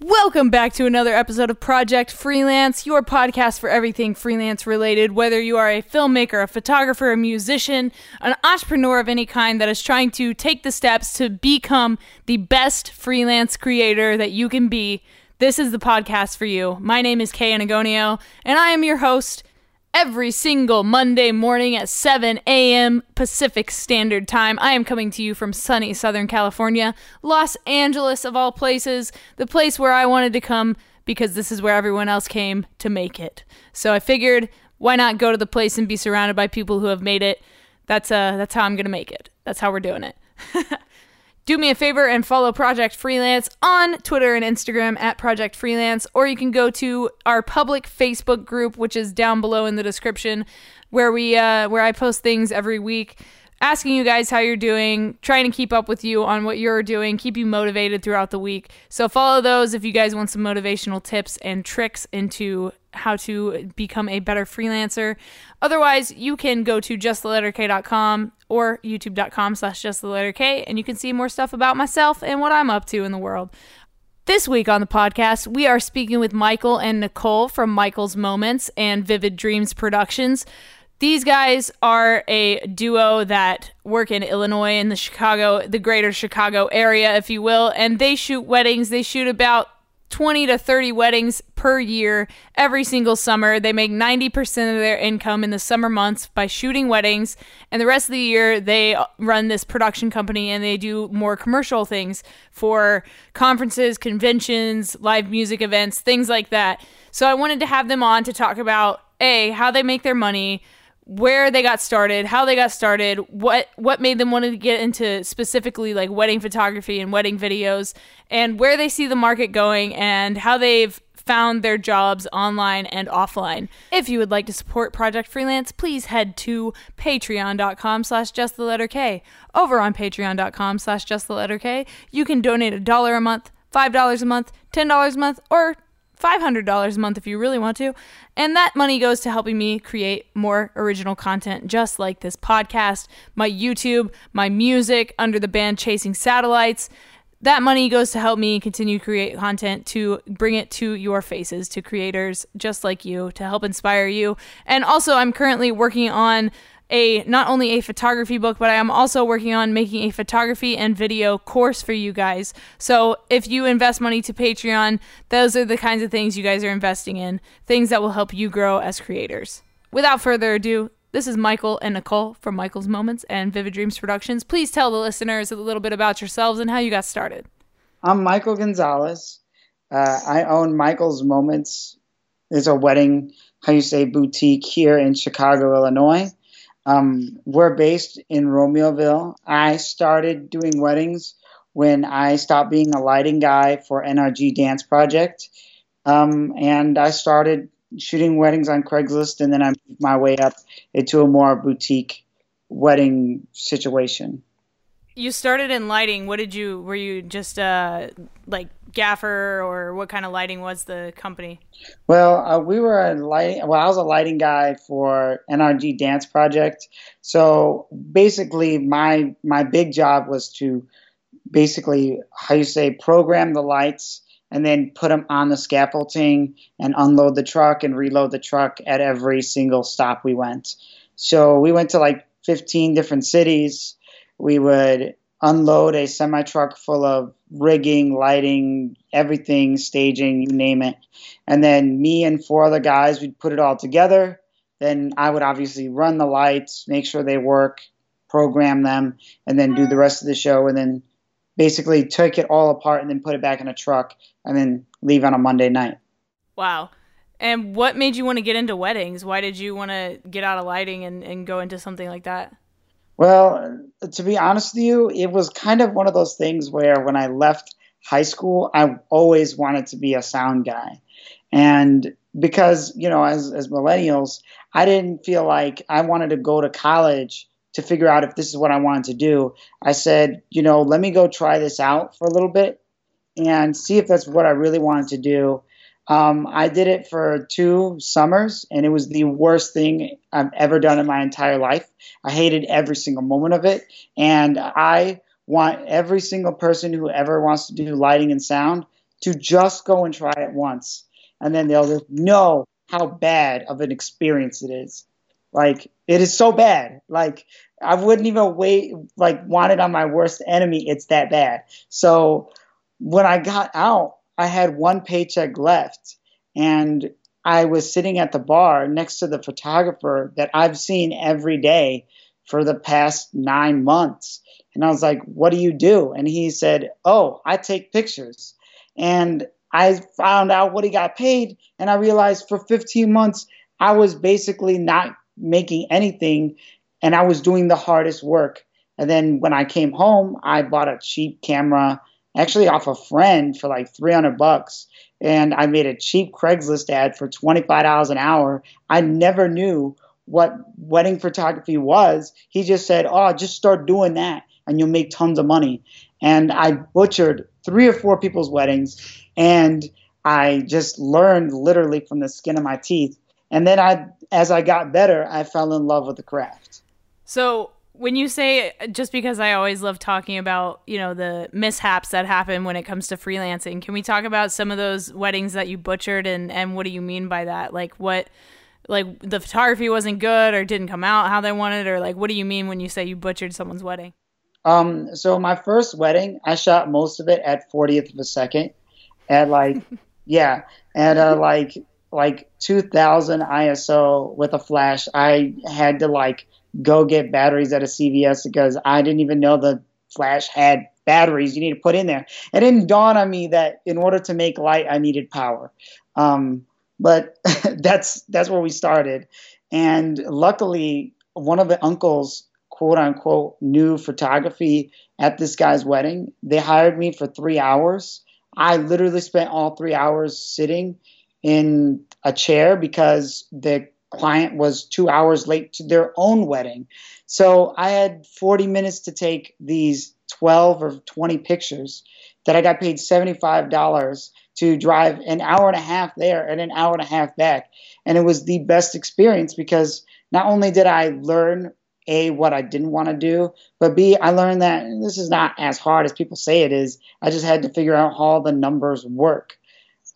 Welcome back to another episode of Project Freelance, your podcast for everything freelance related. Whether you are a filmmaker, a photographer, a musician, an entrepreneur of any kind that is trying to take the steps to become the best freelance creator that you can be, this is the podcast for you. My name is Kay Anagonio, and I am your host every single Monday morning at 7 a.m. Pacific Standard Time. I am coming to you from sunny Southern California, Los Angeles, of all places, the place where I wanted to come because this is where everyone else came to make it. So I figured, why not go to the place and be surrounded by people who have made it? That's uh that's how I'm going to make it. That's how we're doing it. do me a favor and follow Project Freelance on Twitter and Instagram at Project Freelance, or you can go to our public Facebook group, which is down below in the description, where we uh, where I post things every week, asking you guys how you're doing, trying to keep up with you on what you're doing, keep you motivated throughout the week. So follow those if you guys want some motivational tips and tricks into how to become a better freelancer. Otherwise, you can go to justtheletterk.com or youtube.com slash justtheletterk and you can see more stuff about myself and what I'm up to in the world. This week on the podcast, we are speaking with Michael and Nicole from Michael's Moments and Vivid Dreams Productions. These guys are a duo that work in Illinois in the Chicago, the greater Chicago area, if you will, and they shoot weddings. They shoot about 20 to 30 weddings per year every single summer. They make 90% of their income in the summer months by shooting weddings, and the rest of the year they run this production company and they do more commercial things for conferences, conventions, live music events, things like that. So I wanted to have them on to talk about A, how they make their money, where they got started, how they got started, what what made them want to get into specifically like wedding photography and wedding videos, and where they see the market going and how they've found their jobs online and offline. If you would like to support Project Freelance, please head to patreon.com slash just the letter K. Over on patreon.com slash just the letter K, you can donate a dollar a month, five dollars a month, ten dollars a month, or $500 a month if you really want to. And that money goes to helping me create more original content, just like this podcast, my YouTube, my music under the band Chasing Satellites. That money goes to help me continue to create content to bring it to your faces, to creators just like you, to help inspire you. And also, I'm currently working on a not only a photography book, but I am also working on making a photography and video course for you guys. So if you invest money to Patreon, those are the kinds of things you guys are investing in, things that will help you grow as creators. Without further ado, this is Michael and Nicole from Michael's Moments and Vivid Dreams Productions. Please tell the listeners a little bit about yourselves and how you got started. I'm Michael Gonzalez. Uh, I own Michael's Moments. It's a wedding, how you say, boutique here in Chicago, Illinois. Um, we're based in Romeoville. I started doing weddings when I stopped being a lighting guy for NRG Dance Project. Um, and I started shooting weddings on Craigslist, and then I moved my way up into a more boutique wedding situation you started in lighting. What did you? Were you just uh, like gaffer, or what kind of lighting was the company? Well, uh, we were a lighting. Well, I was a lighting guy for NRG Dance Project. So basically, my my big job was to basically how you say program the lights and then put them on the scaffolding and unload the truck and reload the truck at every single stop we went. So we went to like 15 different cities we would unload a semi truck full of rigging, lighting, everything, staging, you name it. And then me and four other guys, we'd put it all together. Then I would obviously run the lights, make sure they work, program them, and then do the rest of the show. And then basically take it all apart and then put it back in a truck and then leave on a Monday night. Wow. And what made you want to get into weddings? Why did you want to get out of lighting and, and go into something like that? Well, to be honest with you, it was kind of one of those things where when I left high school, I always wanted to be a sound guy. And because, you know, as, as millennials, I didn't feel like I wanted to go to college to figure out if this is what I wanted to do. I said, you know, let me go try this out for a little bit and see if that's what I really wanted to do. Um, I did it for two summers, and it was the worst thing I've ever done in my entire life. I hated every single moment of it, and I want every single person who ever wants to do lighting and sound to just go and try it once. And then they'll know how bad of an experience it is. Like, it is so bad. Like, I wouldn't even wait, like, want it on my worst enemy. It's that bad. So when I got out, I had one paycheck left. And I was sitting at the bar next to the photographer that I've seen every day for the past nine months. And I was like, What do you do? And he said, Oh, I take pictures. And I found out what he got paid. And I realized for 15 months, I was basically not making anything and I was doing the hardest work. And then when I came home, I bought a cheap camera, actually off a friend for like 300 bucks. And I made a cheap Craigslist ad for $25 an hour. I never knew what wedding photography was. He just said, Oh, just start doing that and you'll make tons of money. And I butchered three or four people's weddings and I just learned literally from the skin of my teeth. And then I as I got better, I fell in love with the craft. So when you say just because I always love talking about, you know, the mishaps that happen when it comes to freelancing, can we talk about some of those weddings that you butchered and and what do you mean by that? Like what like the photography wasn't good or didn't come out how they wanted or like what do you mean when you say you butchered someone's wedding? Um so my first wedding, I shot most of it at 40th of a second at like yeah, at uh, like like 2000 ISO with a flash. I had to like go get batteries at a CVS because I didn't even know the flash had batteries you need to put in there. It didn't dawn on me that in order to make light, I needed power. Um, but that's that's where we started, and luckily, one of the uncles, quote unquote, knew photography at this guy's wedding. They hired me for three hours. I literally spent all three hours sitting in a chair because the client was two hours late to their own wedding. So I had 40 minutes to take these 12 or 20 pictures that I got paid $75 to drive an hour and a half there and an hour and a half back. And it was the best experience because not only did I learn a what I didn't want to do, but B I learned that this is not as hard as people say it is. I just had to figure out how the numbers work.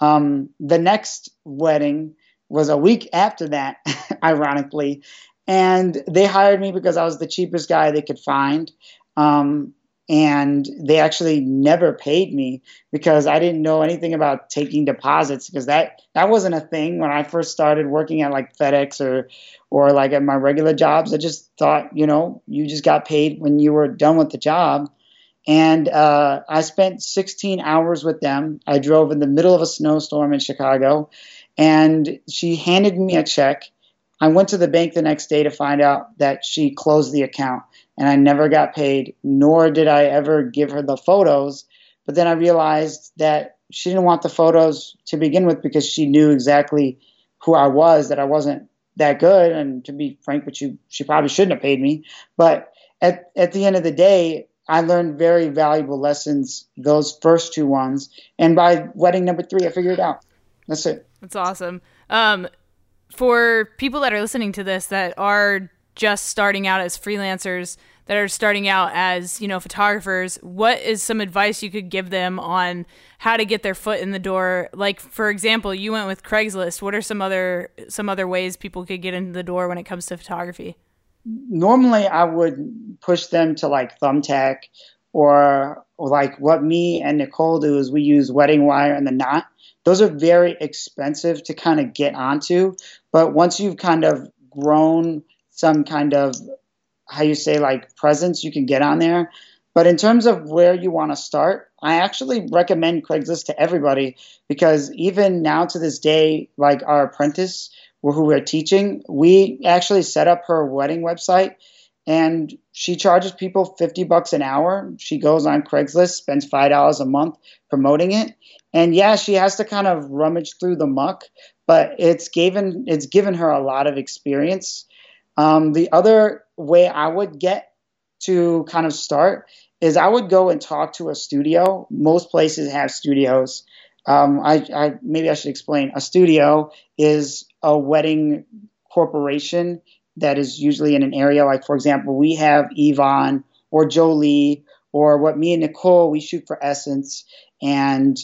Um, the next wedding was a week after that, ironically, and they hired me because I was the cheapest guy they could find. Um, and they actually never paid me because I didn't know anything about taking deposits because that that wasn't a thing when I first started working at like FedEx or or like at my regular jobs. I just thought, you know, you just got paid when you were done with the job. And uh, I spent 16 hours with them. I drove in the middle of a snowstorm in Chicago, and she handed me a check. I went to the bank the next day to find out that she closed the account, and I never got paid, nor did I ever give her the photos. But then I realized that she didn't want the photos to begin with because she knew exactly who I was, that I wasn't that good. And to be frank with you, she probably shouldn't have paid me. But at, at the end of the day, I learned very valuable lessons those first two ones, and by wedding number three, I figured it out. That's it. That's awesome. Um, for people that are listening to this that are just starting out as freelancers, that are starting out as you know photographers, what is some advice you could give them on how to get their foot in the door? Like for example, you went with Craigslist. What are some other some other ways people could get into the door when it comes to photography? normally I would push them to like Thumbtack or, like what me and Nicole do is we use Wedding Wire and the Knot. Those are very expensive to kind of get onto, but once you've kind of grown some kind of how you say like presence, you can get on there. But in terms of where you want to start, I actually recommend Craigslist to everybody because even now to this day, like our apprentice, who we're teaching, we actually set up her wedding website and she charges people 50 bucks an hour. She goes on Craigslist, spends $5 a month promoting it. And yeah, she has to kind of rummage through the muck, but it's given it's given her a lot of experience. Um, the other way I would get to kind of start is I would go and talk to a studio. Most places have studios. Um, I, I, maybe I should explain. A studio is a wedding corporation that is usually in an area like, for example, we have Yvonne or Jolie or what me and Nicole we shoot for Essence, and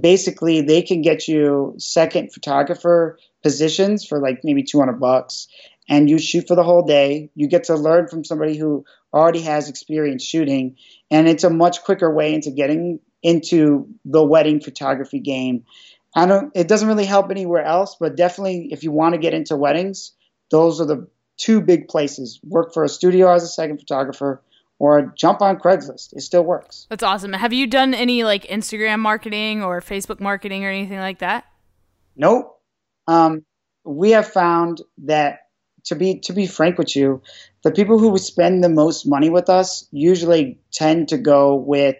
basically they can get you second photographer positions for like maybe 200 bucks and you shoot for the whole day. You get to learn from somebody who already has experience shooting, and it's a much quicker way into getting into the wedding photography game. I don't. It doesn't really help anywhere else, but definitely if you want to get into weddings, those are the two big places. Work for a studio as a second photographer, or jump on Craigslist. It still works. That's awesome. Have you done any like Instagram marketing or Facebook marketing or anything like that? Nope. Um, we have found that to be to be frank with you, the people who spend the most money with us usually tend to go with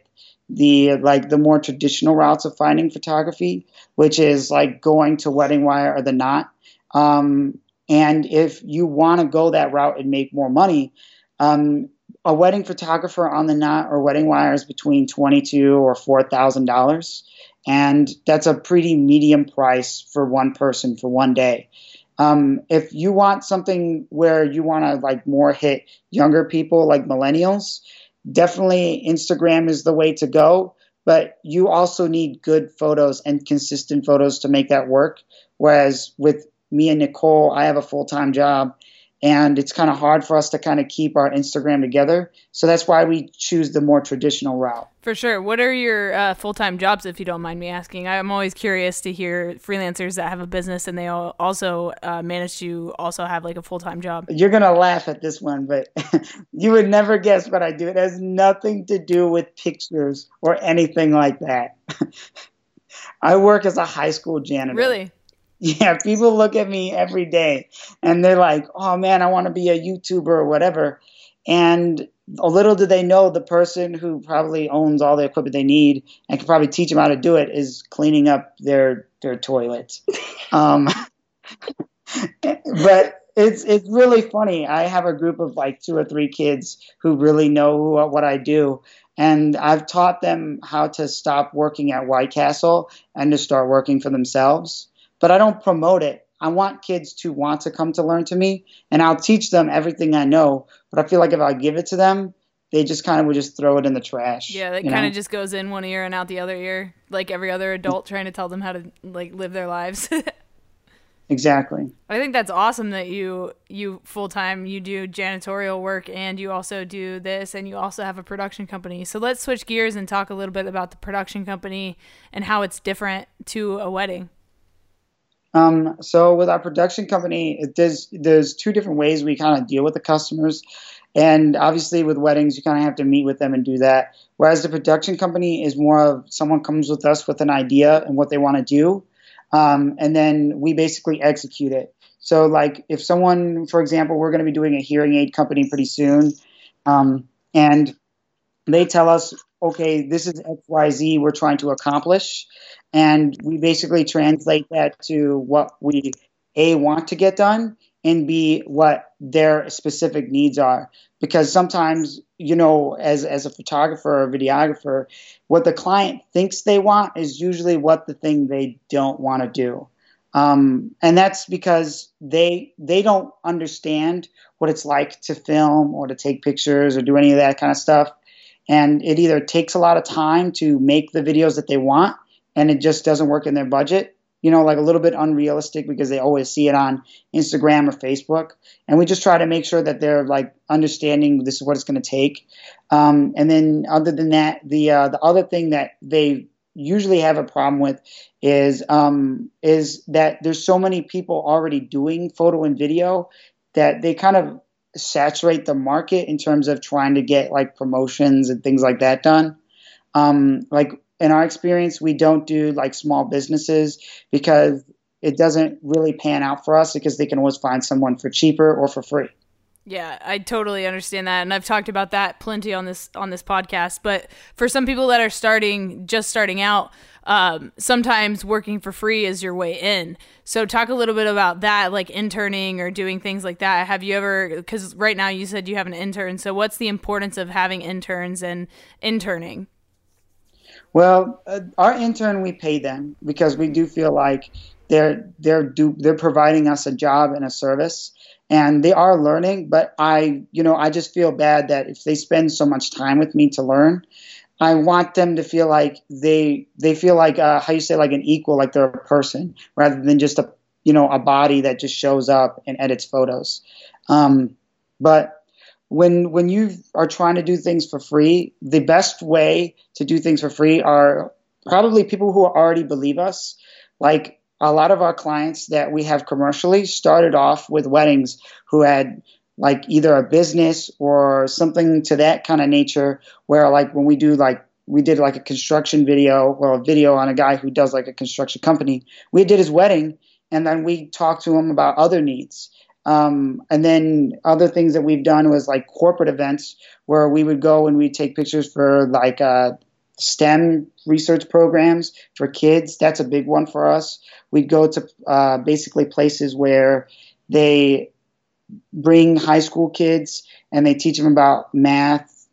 the like the more traditional routes of finding photography, which is like going to Wedding Wire or the Knot. Um, and if you want to go that route and make more money, um, a wedding photographer on the Knot or Wedding Wire is between twenty-two or four thousand dollars, and that's a pretty medium price for one person for one day. Um, if you want something where you want to like more hit younger people like millennials, definitely Instagram is the way to go. But you also need good photos and consistent photos to make that work. Whereas with me and Nicole, I have a full time job and it's kind of hard for us to kind of keep our Instagram together. So that's why we choose the more traditional route. For sure. What are your uh, full time jobs, if you don't mind me asking? I'm always curious to hear freelancers that have a business and they also uh, manage to also have like a full time job. You're gonna laugh at this one, but you would never guess what I do. It has nothing to do with pictures or anything like that. I work as a high school janitor. Really? Yeah, people look at me every day and they're like, oh man, I want to be a YouTuber or whatever. And a little do they know the person who probably owns all the equipment they need and can probably teach them how to do it is cleaning up their their toilets. um, but it's it's really funny. I have a group of like two or three kids who really know who, what I do, and I've taught them how to stop working at White Castle and to start working for themselves but I don't promote it. I want kids to want to come to learn to me, and I'll teach them everything I know. But I feel like if I give it to them, they just kind of would just throw it in the trash. Yeah, it kind of just goes in one ear and out the other ear, like every other adult trying to tell them how to like live their lives. exactly. I think that's awesome that you you full time you do janitorial work and you also do this and you also have a production company. So let's switch gears and talk a little bit about the production company and how it's different to a wedding. Um, so with our production company, there's there's two different ways we kind of deal with the customers, and obviously with weddings, you kind of have to meet with them and do that. Whereas the production company is more of someone comes with us with an idea and what they want to do, um, and then we basically execute it. So like if someone, for example, we're going to be doing a hearing aid company pretty soon, um, and they tell us, okay, this is X Y Z we're trying to accomplish. And we basically translate that to what we a want to get done and b what their specific needs are. Because sometimes you know as as a photographer or videographer what the client thinks they want is usually what the thing they don't want to do. Um, and that's because they they don't understand what it's like to film or to take pictures or do any of that kind of stuff and it either takes a lot of time to make the videos that they want and it just doesn't work in their budget. You know, like a little bit unrealistic because they always see it on Instagram or Facebook. And we just try to make sure that they're like understanding this is what it's going to take. Um, and then, other than that, the uh, the other thing that they usually have a problem with is um, is that there's so many people already doing photo and video that they kind of saturate the market in terms of trying to get like promotions and things like that done. Um, like in our experience, we don't do like small businesses because it doesn't really pan out for us because they can always find someone for cheaper or for free. Yeah, I totally understand that, and I've talked about that plenty on this on this podcast. But for some people that are starting, just starting out, um, sometimes working for free is your way in. So talk a little bit about that, like interning or doing things like that. Have you ever? Because right now you said you have an intern. So what's the importance of having interns and interning? Well, uh, our intern we pay them because we do feel like they're they're do they're providing us a job and a service and they are learning but i you know i just feel bad that if they spend so much time with me to learn I want them to feel like they they feel like uh, how you say like an equal, like they're a person, rather than just a you know a body that just shows up and edits photos. Um, but when when you are trying to do things for free, the best way to do things for free are probably people who already believe us. Like a lot of our clients that we have commercially started off with weddings who had like either a business or something to that kind of nature where like when we do like we did like a construction video or a video on a guy who does like a construction company we did his wedding and then we talked to him about other needs um, and then other things that we've done was like corporate events where we would go and we'd take pictures for like uh, STEM research programs for kids. That's a big one for us. We'd go to uh, basically places where they bring high school kids and they teach them about math,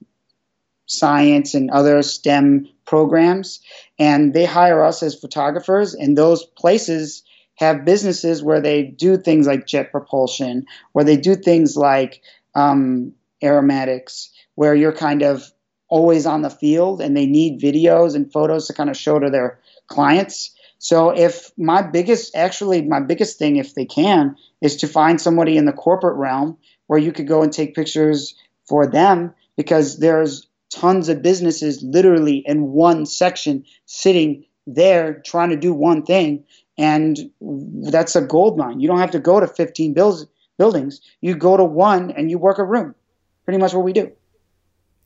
science, and other STEM programs. And they hire us as photographers, and those places have businesses where they do things like jet propulsion, where they do things like um, aromatics, where you're kind of always on the field and they need videos and photos to kind of show to their clients. So if my biggest, actually my biggest thing, if they can, is to find somebody in the corporate realm where you could go and take pictures for them because there's tons of businesses literally in one section sitting there trying to do one thing. And that's a gold mine. You don't have to go to 15 bills, buildings. You go to one and you work a room. Pretty much what we do.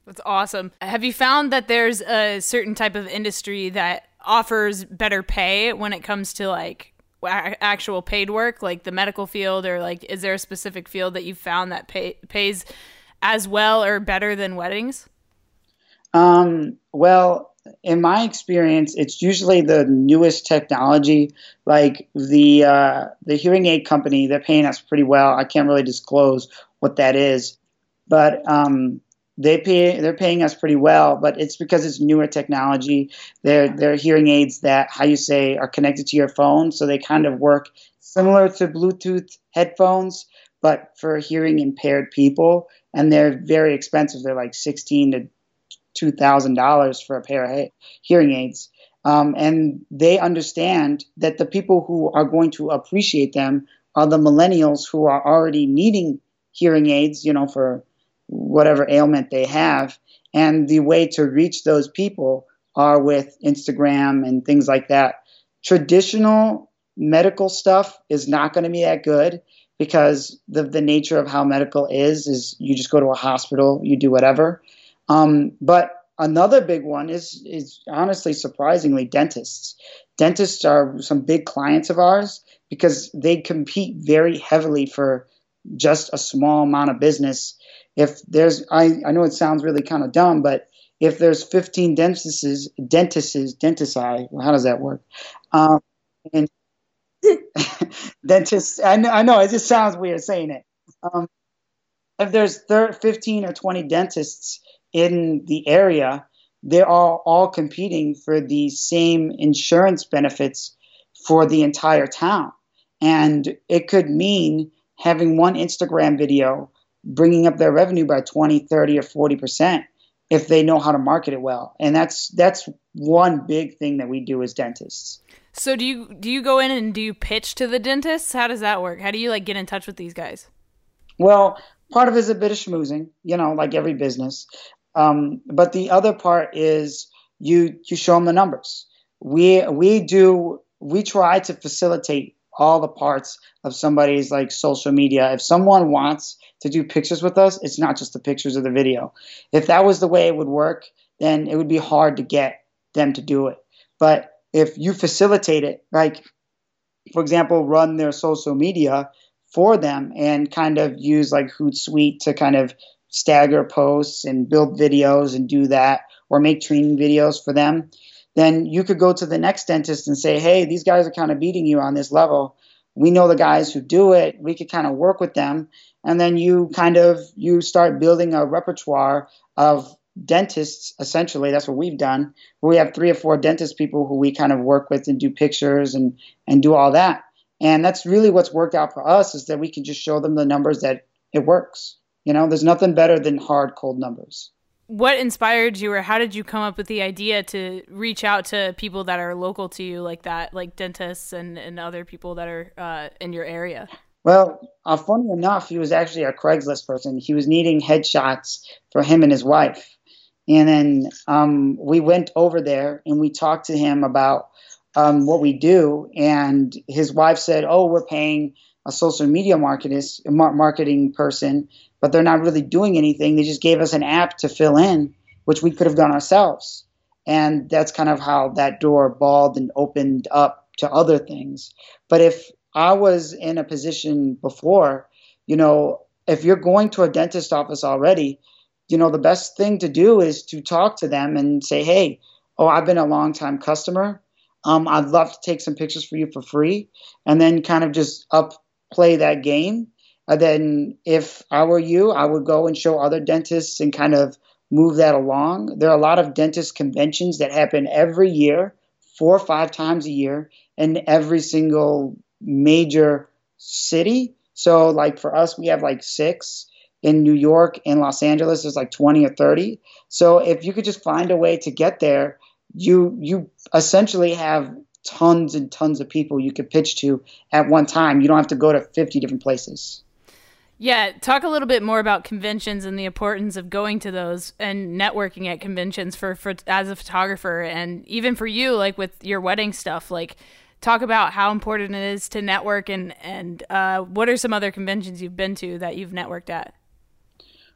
That's awesome. Have you found that there's a certain type of industry that offers better pay when it comes to like actual paid work, like the medical field, or like is there a specific field that you found that pay, pays as well or better than weddings? Um, well, in my experience, it's usually the newest technology, like the uh, the hearing aid company. They're paying us pretty well. I can't really disclose what that is, but um, they pay they're paying us pretty well, but it's because it's newer technology. They're they're hearing aids that how you say are connected to your phone, so they kind of work similar to Bluetooth headphones, but for hearing impaired people, and they're very expensive. They're like sixteen to two thousand dollars for a pair of hearing aids. Um, and they understand that the people who are going to appreciate them are the millennials who are already needing hearing aids, you know, for whatever ailment they have. And the way to reach those people are with Instagram and things like that. Traditional medical stuff is not going to be that good because the, the nature of how medical is is you just go to a hospital, you do whatever. Um, but another big one is is honestly surprisingly dentists. Dentists are some big clients of ours because they compete very heavily for just a small amount of business if there's I, I know it sounds really kind of dumb, but if there's 15 dentists, dentists, dentisti, how does that work? Um, and dentists, I know, I know, it just sounds weird saying it. Um, if there's 30, 15 or 20 dentists in the area, they're all, all competing for the same insurance benefits for the entire town. And it could mean having one Instagram video bringing up their revenue by 20, 30, or 40% if they know how to market it well. And that's that's one big thing that we do as dentists. So do you do you go in and do you pitch to the dentists? How does that work? How do you like get in touch with these guys? Well, part of it is a bit of schmoozing, you know, like every business. Um, but the other part is you you show them the numbers. We we do we try to facilitate all the parts of somebody's like social media. If someone wants to do pictures with us, it's not just the pictures of the video. If that was the way it would work, then it would be hard to get them to do it. But if you facilitate it, like for example, run their social media for them and kind of use like Hootsuite to kind of stagger posts and build videos and do that, or make training videos for them, then you could go to the next dentist and say, hey, these guys are kind of beating you on this level. We know the guys who do it. We could kind of work with them. And then you kind of you start building a repertoire of dentists essentially. That's what we've done. We have three or four dentist people who we kind of work with and do pictures and and do all that. And that's really what's worked out for us is that we can just show them the numbers that it works. You know there's nothing better than hard cold numbers what inspired you or how did you come up with the idea to reach out to people that are local to you like that like dentists and, and other people that are uh, in your area? Well uh, funny enough he was actually a craigslist person. He was needing headshots for him and his wife. And then um, we went over there and we talked to him about um, what we do. And his wife said oh we're paying a social media marketist, marketing person but they're not really doing anything. They just gave us an app to fill in, which we could have done ourselves. And that's kind of how that door balled and opened up to other things. But if I was in a position before, you know, if you're going to a dentist office already, you know, the best thing to do is to talk to them and say, hey, oh, I've been a long time customer. Um, I'd love to take some pictures for you for free. And then kind of just up play that game and then if I were you, I would go and show other dentists and kind of move that along. There are a lot of dentist conventions that happen every year, four or five times a year, in every single major city. So, like for us, we have like six in New York and Los Angeles. There's like 20 or 30. So, if you could just find a way to get there, you you essentially have tons and tons of people you could pitch to at one time. You don't have to go to 50 different places. Yeah, talk a little bit more about conventions and the importance of going to those and networking at conventions for, for as a photographer and even for you like with your wedding stuff. Like talk about how important it is to network and and uh, what are some other conventions you've been to that you've networked at?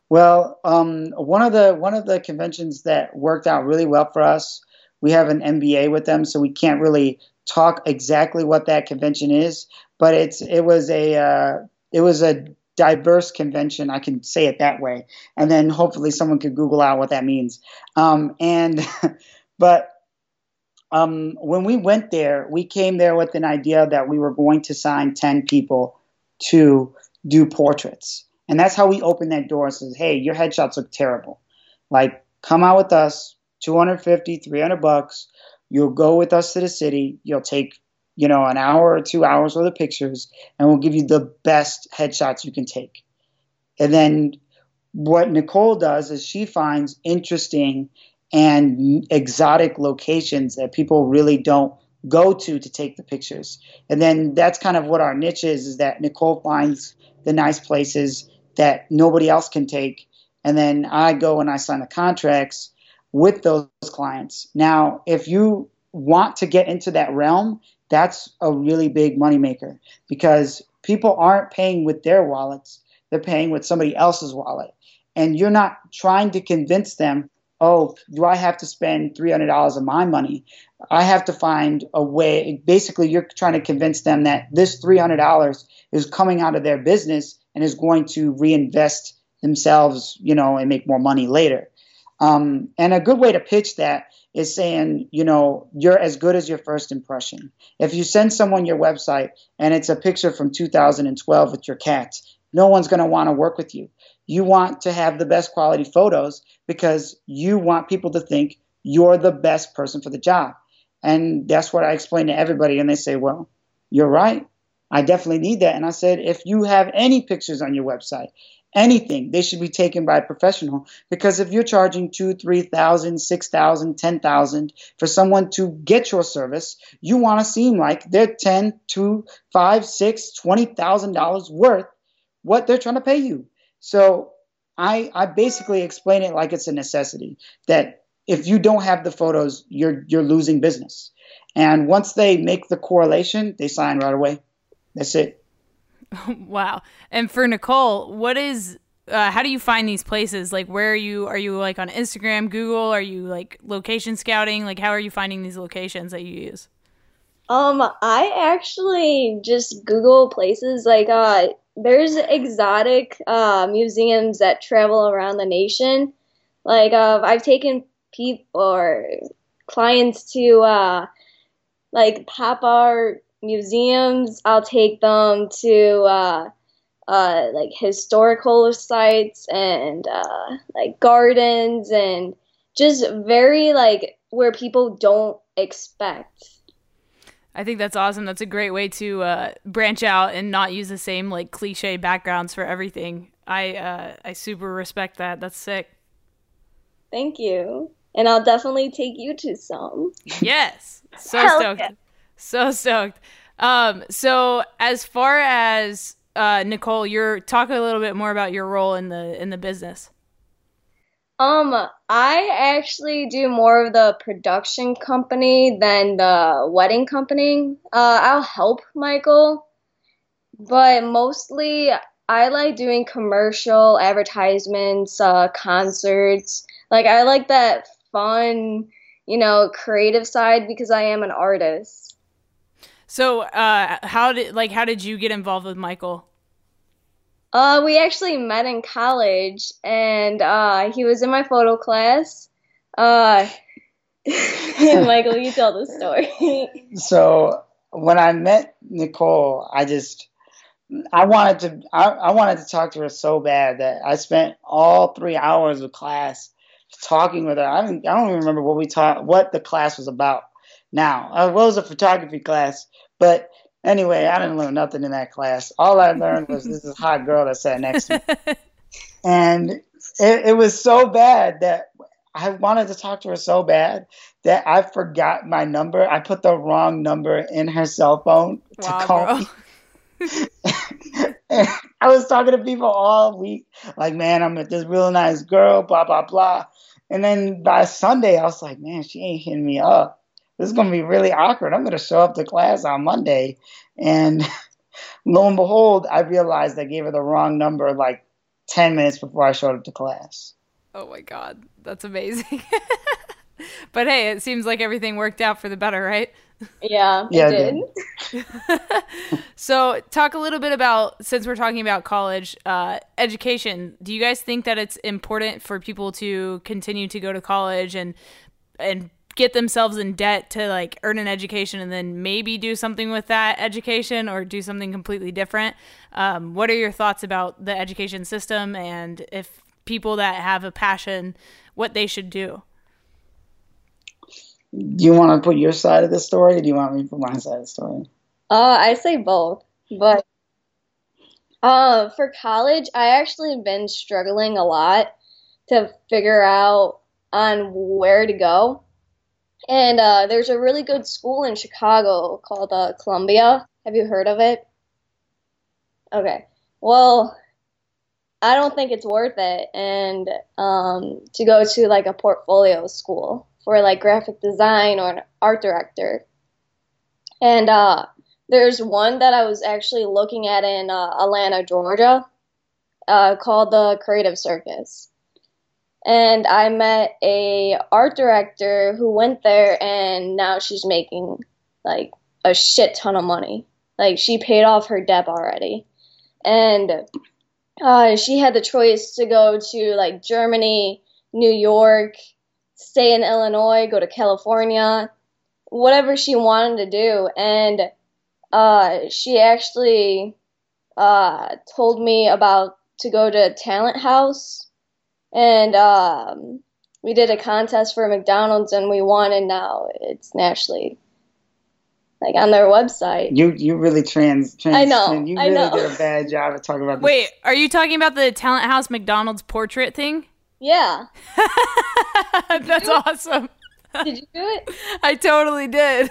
Well um, one of the one of the conventions that worked out really well for us we have an NDA with them so we can't really talk exactly what that convention is but it's it was a uh, it was a diverse convention. I can say it that way, and then hopefully someone could Google out what that means. Um, and but um, when we went there, we came there with an idea that we were going to sign ten people to do portraits, and that's how we opened that door. And says, "Hey, your headshots look terrible. Like, come out with us, 250, 300 bucks. You'll go with us to the city. You'll take you know, an hour or two hours worth of pictures, and we'll give you the best headshots you can take. And then what Nicole does is she finds interesting and exotic locations that people really don't go to to take the pictures. And then that's kind of what our niche is, is that Nicole finds the nice places that nobody else can take. And then I go and I sign the contracts with those clients. Now, if you want to get into that realm that's a really big moneymaker because people aren't paying with their wallets, they're paying with somebody else's wallet. And you're not trying to convince them, oh, do I have to spend $300 of my money? I have to find a way. Basically, you're trying to convince them that this $300 is coming out of their business and is going to reinvest themselves, you know, and make more money later. Um, and a good way to pitch that is saying, you know, you're as good as your first impression. If you send someone your website and it's a picture from 2012 with your cats, no one's going to want to work with you. You want to have the best quality photos because you want people to think you're the best person for the job. And that's what I explain to everybody. And they say, well, you're right. I definitely need that. And I said, if you have any pictures on your website, anything. They should be taken by a professional because if you're charging two three thousand six thousand ten thousand for someone to get your service you want to seem like they're ten two five six twenty thousand dollars worth what they're trying to pay you. So i i basically explain it like it's a necessity that if you don't have the photos you're you're losing business. And once they make the correlation they sign right away. That's it wow. And for Nicole, what is uh, how do you find these places? Like, where are you? Are you like on Instagram, Google? Are you like location scouting? Like, how are you finding these locations that you use? Um, I actually just Google places. Like, uh, there's exotic uh, museums that travel around the nation. Like, uh, I've taken people or clients to uh, like pop art museums. I'll take them to uh, uh, like historical sites and uh, like gardens and just very like where people don't expect. I think that's awesome. That's a great way to uh, branch out and not use the same like cliche backgrounds for everything. I uh, I super respect that. That's sick. Thank you. And I'll definitely take you to some. Yes. So stoked. yeah. So stoked. Um, so as far as uh, Nicole, you're talking a little bit more about your role in the in the business. Um, I actually do more of the production company than the wedding company. Uh, I'll help Michael, but mostly I like doing commercial advertisements, uh, concerts. Like I like that fun, you know, creative side because I am an artist. So uh, how did like how did you get involved with Michael? Uh, we actually met in college, and uh, he was in my photo class. Uh, Michael, you tell the story. So when I met Nicole, I just I wanted to I, I wanted to talk to her so bad that I spent all three hours of class talking with her. I don't I don't even remember what we taught what the class was about. Now, uh, it was a photography class, but anyway, I didn't learn nothing in that class. All I learned was this is hot girl that sat next to me, and it, it was so bad that I wanted to talk to her so bad that I forgot my number. I put the wrong number in her cell phone to Wow, call bro. me. I was talking to people all week, like, man, I'm with this real nice girl, blah, blah, blah. And then by Sunday, I was like, man, she ain't hitting me up. This is going to be really awkward. I'm going to show up to class on Monday. And lo and behold, I realized I gave her the wrong number like 10 minutes before I showed up to class. Oh my god, that's amazing. but hey, it seems like everything worked out for the better, right? yeah, Yeah, it it did. So, talk a little bit about since we're talking about college uh, education. Do you guys think that it's important for people to continue to go to college and and get themselves in debt to like earn an education and then maybe do something with that education or do something completely different? Um, what are your thoughts about the education system and if people that have a passion, what they should do? Do you want to put your side of the story or do you want me to put my side of the story? Uh, I say both, but uh, for college, I actually been struggling a lot to figure out on where to go. And uh, there's a really good school in Chicago called uh, Columbia. Have you heard of it? Okay. Well, I don't think it's worth it, and um, to go to like a portfolio school for like graphic design or an art director. And uh, there's one that I was actually looking at in uh, Atlanta, Georgia, uh, called the Creative Circus. And I met a art director who went there, and now she's making like a shit ton of money. Like she paid off her debt already, and uh, she had the choice to go to like Germany, New York, stay in Illinois, go to California, whatever she wanted to do, and uh, she actually uh, told me about to go to Talent House, and um, we did a contest for McDonald's and we won, and now it's nationally like on their website. You you really trans, trans I know, trans- you I really know. did a bad job of talking about this. Wait, are you talking about the Talent House McDonald's portrait thing? Yeah, That's awesome. did you do it? I totally did.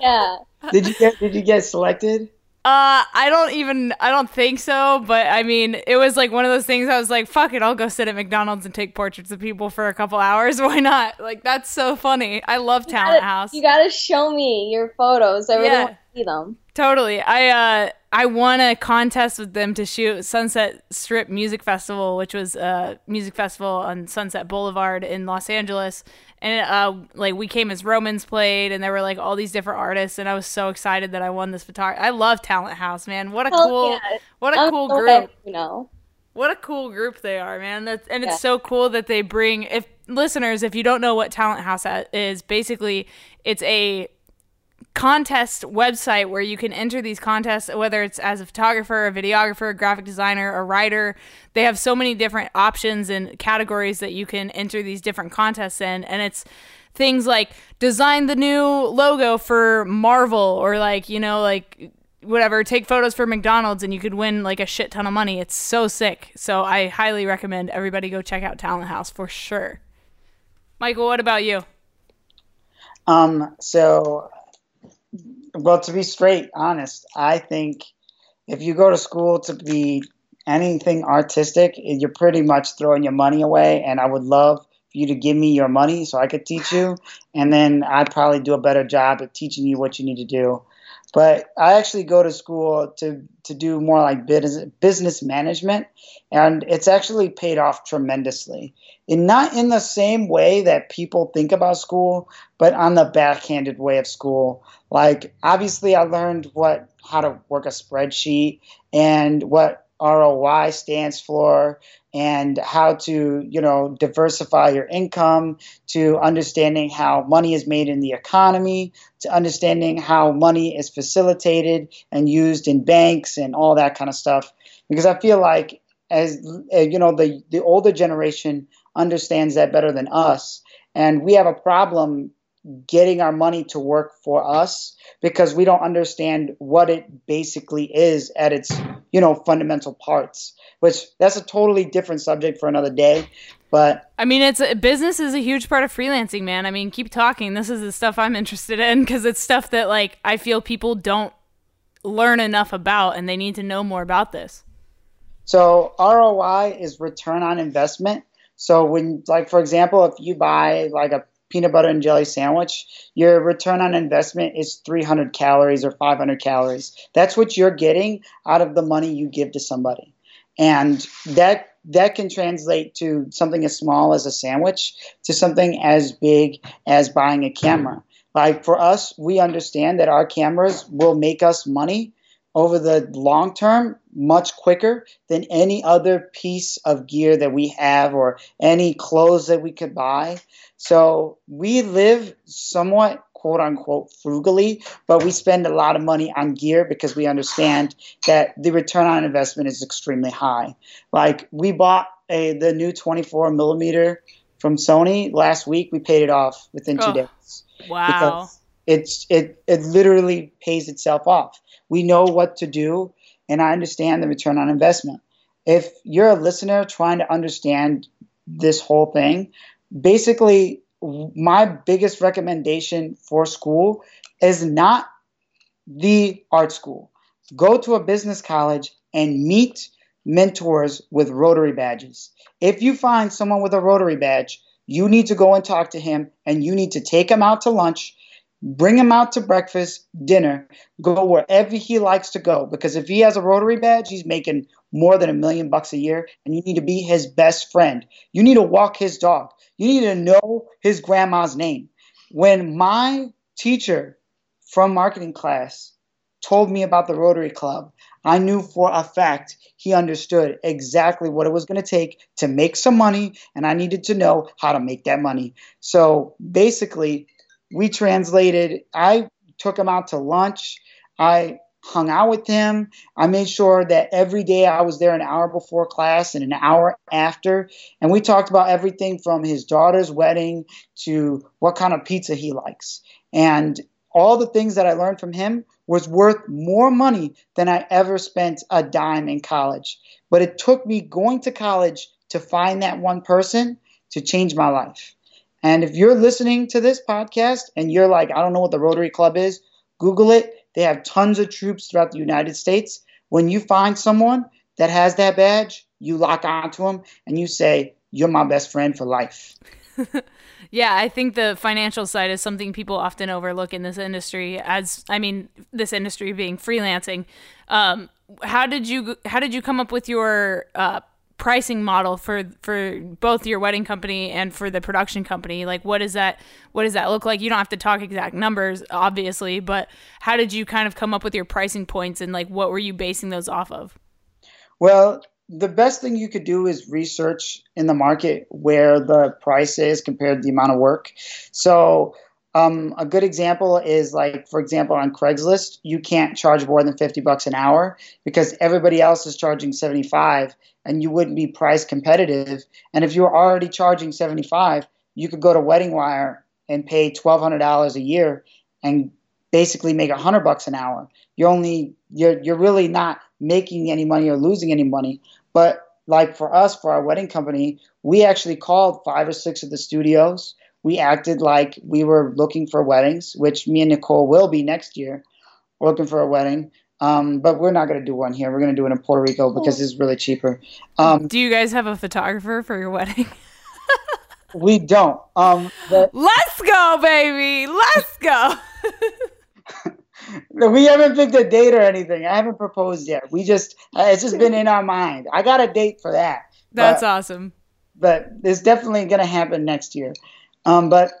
Yeah. Did you get did you get selected? Uh, I don't even, I don't think so, but I mean, it was like one of those things I was like, fuck it, I'll go sit at McDonald's and take portraits of people for a couple hours. Why not? Like, that's so funny. I love Talent gotta- House. You gotta show me your photos. I really Yeah. want to see them. Totally. I uh I won a contest with them to shoot Sunset Strip Music Festival, which was a music festival on Sunset Boulevard in Los Angeles. And uh like we came as Romans played and there were like all these different artists and I was so excited that I won this photography. I love Talent House, man. What a Hell cool yeah. what a cool so group. happy, you know. What a cool group they are, man. That's and it's Yeah. so cool that they bring if listeners, if you don't know what Talent House is, basically it's a contest website where you can enter these contests whether it's as a photographer, a videographer, a graphic designer, a writer. They have so many different options and categories that you can enter these different contests in and it's things like design the new logo for Marvel or like, you know, like whatever, take photos for McDonald's and you could win like a shit ton of money. It's so sick. So I highly recommend everybody go check out Talent House for sure. Michael, what about you? Um, so, well, to be straight honest, I think if you go to school to be anything artistic, you're pretty much throwing your money away. And I would love for you to give me your money so I could teach you, and then I'd probably do a better job at teaching you what you need to do. But I actually go to school to to do more like business business management, and it's actually paid off tremendously. And not in the same way that people think about school, but on the backhanded way of school. Like obviously, I learned what how to work a spreadsheet and what ROI stands for and how to, you know, diversify your income, to understanding how money is made in the economy, to understanding how money is facilitated and used in banks and all that kind of stuff. Because I feel like as uh, you know, the the older generation understands that better than us, and we have a problem getting our money to work for us because we don't understand what it basically is at its you know fundamental parts which that's a totally different subject for another day but i mean it's business is a huge part of freelancing man i mean keep talking this is the stuff i'm interested in because it's stuff that like i feel people don't learn enough about and they need to know more about this so roi is return on investment so when like for example if you buy like a peanut butter and jelly sandwich, your return on investment is 300 calories or 500 calories. That's what you're getting out of the money you give to somebody. And that that can translate to something as small as a sandwich to something as big as buying a camera. Like for us, we understand that our cameras will make us money over the long term much quicker than any other piece of gear that we have or any clothes that we could buy. So we live somewhat quote unquote frugally, but we spend a lot of money on gear because we understand that the return on investment is extremely high. Like we bought a the new 24 millimeter from Sony last week. We paid it off within two oh, days. Wow. It's it it literally pays itself off. We know what to do, and I understand the return on investment. If you're a listener trying to understand this whole thing, basically my biggest recommendation for school is not the art school. Go to a business college and meet mentors with Rotary badges. If you find someone with a Rotary badge, you need to go and talk to him and you need to take him out to lunch, bring him out to breakfast, dinner, go wherever he likes to go. Because if he has a Rotary badge, he's making more than a million bucks a year and you need to be his best friend. You need to walk his dog. You need to know his grandma's name. When my teacher from marketing class told me about the Rotary Club, I knew for a fact he understood exactly what it was going to take to make some money, and I needed to know how to make that money. So basically, we translated, I took him out to lunch. I hung out with him. I made sure that every day I was there an hour before class and an hour after. And we talked about everything from his daughter's wedding to what kind of pizza he likes. And all the things that I learned from him was worth more money than I ever spent a dime in college. But it took me going to college to find that one person to change my life. And if you're listening to this podcast and you're like, I don't know what the Rotary Club is, Google it they have tons of troops throughout the United States. When you find someone that has that badge, you lock onto them and you say, You're my best friend for life. yeah, I think the financial side is something people often overlook in this industry. As I mean, this industry being freelancing. Um, how did you how did you come up with your uh, pricing model for for both your wedding company and for the production company? Like what is that what does that look like? You don't have to talk exact numbers obviously but how did you kind of come up with your pricing points and like what were you basing those off of? Well the best thing you could do is research in the market where the price is compared to the amount of work. So um, a good example is like, for example, on Craigslist, you can't charge more than 50 bucks an hour because everybody else is charging 75 and you wouldn't be price competitive. And if you're already charging 75, you could go to Wedding Wire and pay $1,200 a year and basically make 100 bucks an hour. You're only, you're, you're really not making any money or losing any money. But like for us, for our wedding company, we actually called five or six of the studios we acted like we were looking for weddings, which me and Nicole will be next year, We're looking for a wedding. Um, but we're not going to do one here. We're going to do it in Puerto Rico because it's really cheaper. Um, do you guys have a photographer for your wedding? we don't. Um, but- Let's go, baby. Let's go. we haven't picked a date or anything. I haven't proposed yet. We just uh, it's just been in our mind. I got a date for that. That's but, awesome. But it's definitely going to happen next year. Um, but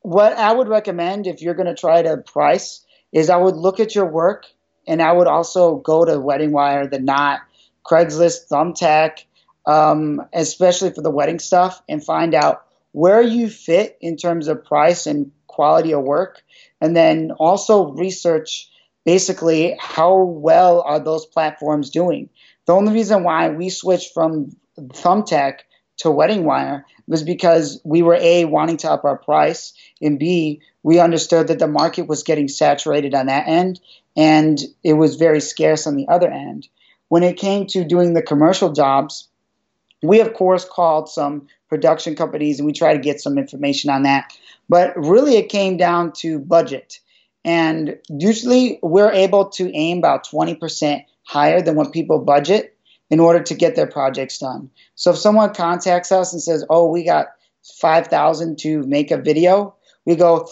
what I would recommend if you're going to try to price is I would look at your work and I would also go to Wedding Wire, The Knot, Craigslist, Thumbtack, um, especially for the wedding stuff, and find out where you fit in terms of price and quality of work and then also research basically how well are those platforms doing. The only reason why we switched from Thumbtack to Wedding Wire was because we were a wanting to up our price, and b we understood that the market was getting saturated on that end, and it was very scarce on the other end. When it came to doing the commercial jobs, we of course called some production companies and we tried to get some information on that. But really, it came down to budget. And usually, we're able to aim about 20% higher than what people budget in order to get their projects done. So if someone contacts us and says, "Oh, we got 5,000 to make a video," we go,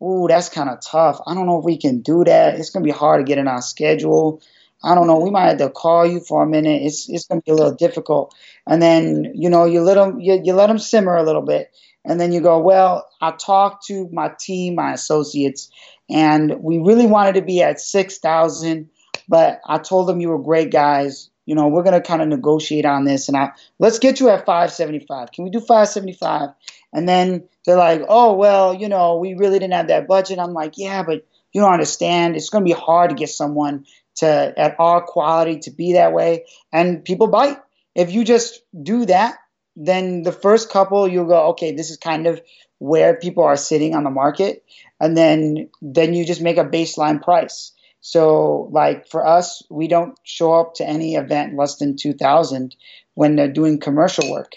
"Ooh, that's kind of tough. I don't know if we can do that. It's going to be hard to get in our schedule." I don't know. We might have to call you for a minute. It's it's going to be a little difficult. And then you know you let them you, you let them simmer a little bit, and then you go, well, I talked to my team, my associates, and we really wanted to be at 6,000, but I told them you were great guys. You know, we're going to kind of negotiate on this and I let's get you at 575. Can we do 575? And then they're like, "Oh, well, you know, we really didn't have that budget." I'm like, "Yeah, but you don't understand. It's going to be hard to get someone to at our quality to be that way." And people bite. If you just do that, then the first couple you'll go, okay, this is kind of where people are sitting on the market, and then then you just make a baseline price. So like for us, we don't show up to any event less than two thousand when they're doing commercial work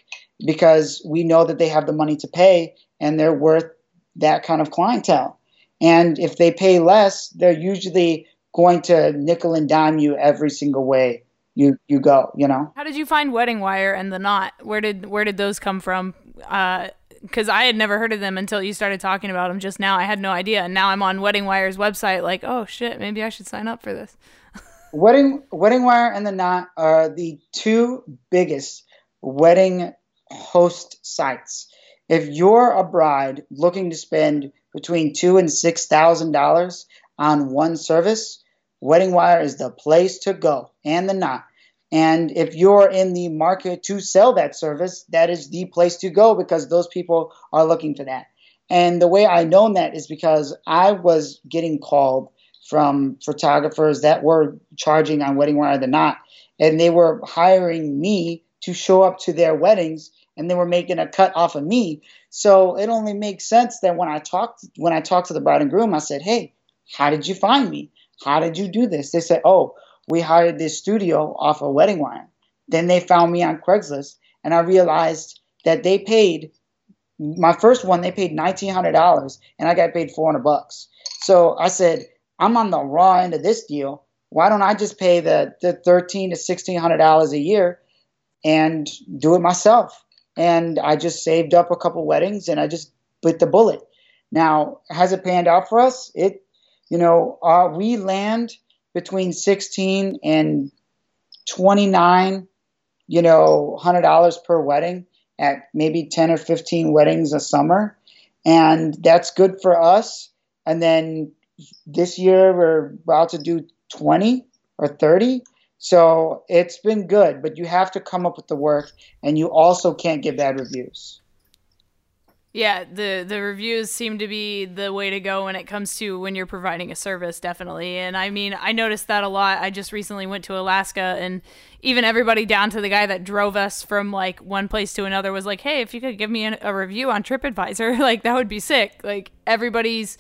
because we know that they have the money to pay and they're worth that kind of clientele. And if they pay less, they're usually going to nickel and dime you every single way you you go you know? How did you find wedding wire and the knot? Where did where did those come from uh, because i had never heard of them until you started talking about them just now. I had no idea. And now i'm on wedding wire's website like oh shit maybe i should sign up for this. Wedding wedding wire and the knot are the two biggest wedding host sites. If you're a bride looking to spend between two and six thousand dollars on one service Wedding Wire is the place to go. And the knot. And if you're in the market to sell that service, that is the place to go because those people are looking for that. And the way I know that is because I was getting called from photographers that were charging on Wedding Wire the Knot, and they were hiring me to show up to their weddings, and they were making a cut off of me. So it only makes sense that when I talked when I talked to the bride and groom, I said, "Hey, how did you find me?" How did you do this? They said, Oh, we hired this studio off of Wedding Wire. Then they found me on Craigslist, and I realized that they paid my first one. They paid nineteen hundred dollars, and I got paid four hundred bucks. So I said, I'm on the raw end of this deal. Why don't I just pay the the thirteen to sixteen hundred dollars a year and do it myself? And I just saved up a couple weddings, and I just bit the bullet. Now, has it panned out for us? It you know, uh, we land between 16 and 29, you know, $100 per wedding at maybe 10 or 15 weddings a summer. And that's good for us. And then this year we're about to do 20 or 30. So it's been good, but you have to come up with the work and you also can't give bad reviews. Yeah, the the reviews seem to be the way to go when it comes to when you're providing a service, definitely. And I mean, I noticed that a lot. I just recently went to Alaska, and even everybody down to the guy that drove us from like one place to another was like, "Hey, if you could give me a review on TripAdvisor, like that would be sick." Like everybody's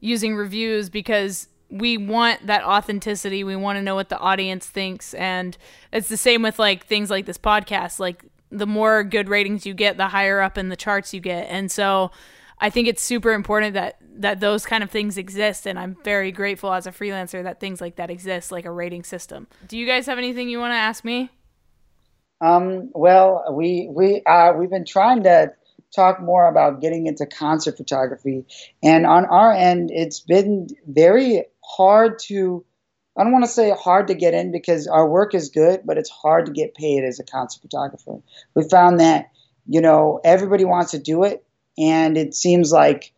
using reviews because we want that authenticity. We want to know what the audience thinks, and it's the same with like things like this podcast. Like the more good ratings you get, the higher up in the charts you get. And so I think it's super important that that those kind of things exist and I'm very grateful as a freelancer that things like that exist like a rating system. Do you guys have anything you want to ask me? Um, well, we we uh, we've been trying to talk more about getting into concert photography, and on our end, it's been very hard to. I don't want to say hard to get in because our work is good, but it's hard to get paid as a concert photographer. We found that you know everybody wants to do it, and it seems like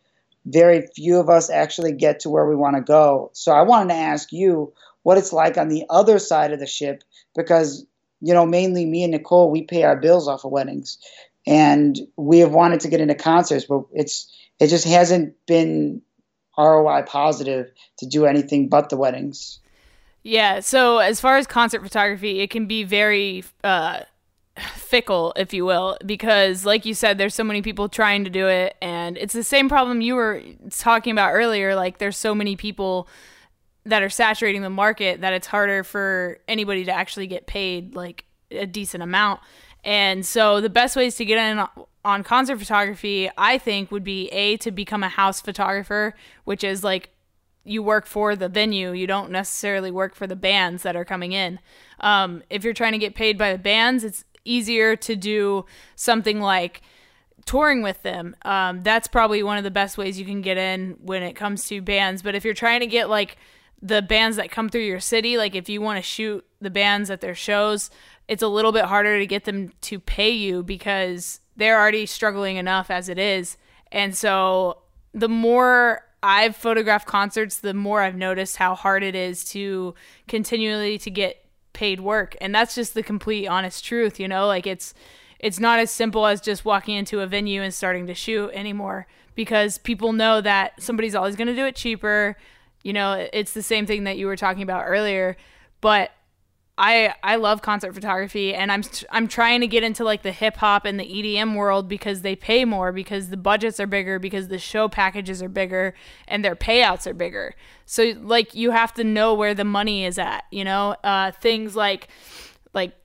very few of us actually get to where we want to go. So I wanted to ask you what it's like on the other side of the ship because you know, mainly me and Nicole, we pay our bills off of weddings, and we have wanted to get into concerts, but it's it just hasn't been ROI positive to do anything but the weddings. Yeah. So as far as concert photography, it can be very uh, fickle, if you will, because like you said, there's so many people trying to do it, and it's the same problem you were talking about earlier. Like there's so many people that are saturating the market that it's harder for anybody to actually get paid like a decent amount. And so the best ways to get in on concert photography, I think, would be A, to become a house photographer, which is like you work for the venue. You don't necessarily work for the bands that are coming in. Um, if you're trying to get paid by the bands, it's easier to do something like touring with them. Um, that's probably one of the best ways you can get in when it comes to bands. But if you're trying to get like the bands that come through your city, like if you want to shoot the bands at their shows, it's a little bit harder to get them to pay you because they're already struggling enough as it is. And so the more I've photographed concerts, the more I've noticed how hard it is to continually to get paid work. And that's just the complete honest truth, you know? Like it's it's not as simple as just walking into a venue and starting to shoot anymore because people know that somebody's always going to do it cheaper you know, it's the same thing that you were talking about earlier, but I I love concert photography and I'm I'm trying to get into like the hip hop and the EDM world because they pay more because the budgets are bigger because the show packages are bigger and their payouts are bigger. So like you have to know where the money is at, you know? Uh, things like like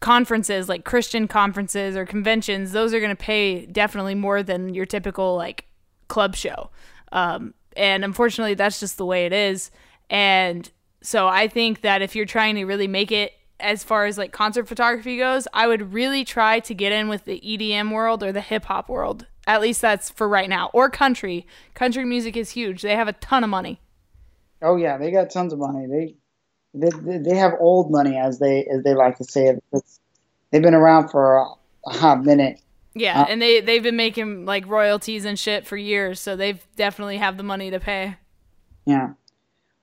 conferences like Christian conferences or conventions, those are going to pay definitely more than your typical like club show. Um, and unfortunately, that's just the way it is. And so I think that if you're trying to really make it as far as like concert photography goes, I would really try to get in with the EDM world or the hip hop world. At least that's for right now. Or country. Country music is huge. They have a ton of money. Oh yeah, they got tons of money. They they, they have old money as they as they like to say it. they've been around for a, a hot minute. Yeah, uh, and they they've been making like royalties and shit for years, so they've definitely have the money to pay. Yeah.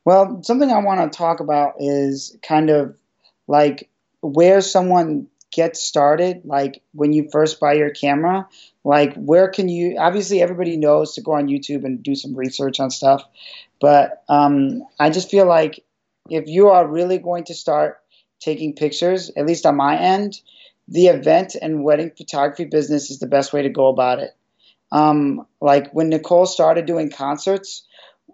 Well, something I want to talk about is kind of like where someone gets started, like when you first buy your camera, like where can you obviously everybody knows to go on YouTube and do some research on stuff, but um, I just feel like if you are really going to start taking pictures, at least on my end, the event and wedding photography business is the best way to go about it. Um, like when Nicole started doing concerts,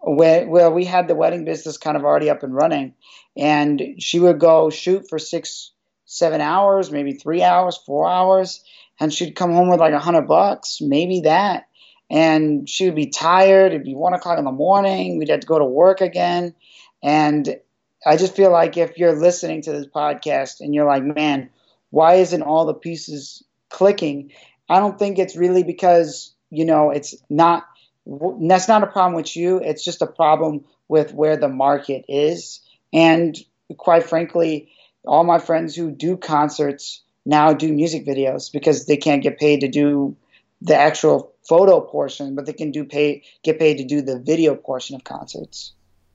where, where we had the wedding business kind of already up and running, and she would go shoot for six, seven hours, maybe three hours, four hours, and she'd come home with like a hundred bucks, maybe that. And she would be tired. It'd be one o'clock in the morning. We'd have to go to work again. And I just feel like if you're listening to this podcast and you're like, man, why isn't all the pieces clicking? I don't think it's really because you know it's not. That's not a problem with you. It's just a problem with where the market is. And quite frankly, all my friends who do concerts now do music videos because they can't get paid to do the actual photo portion, but they can do pay get paid to do the video portion of concerts.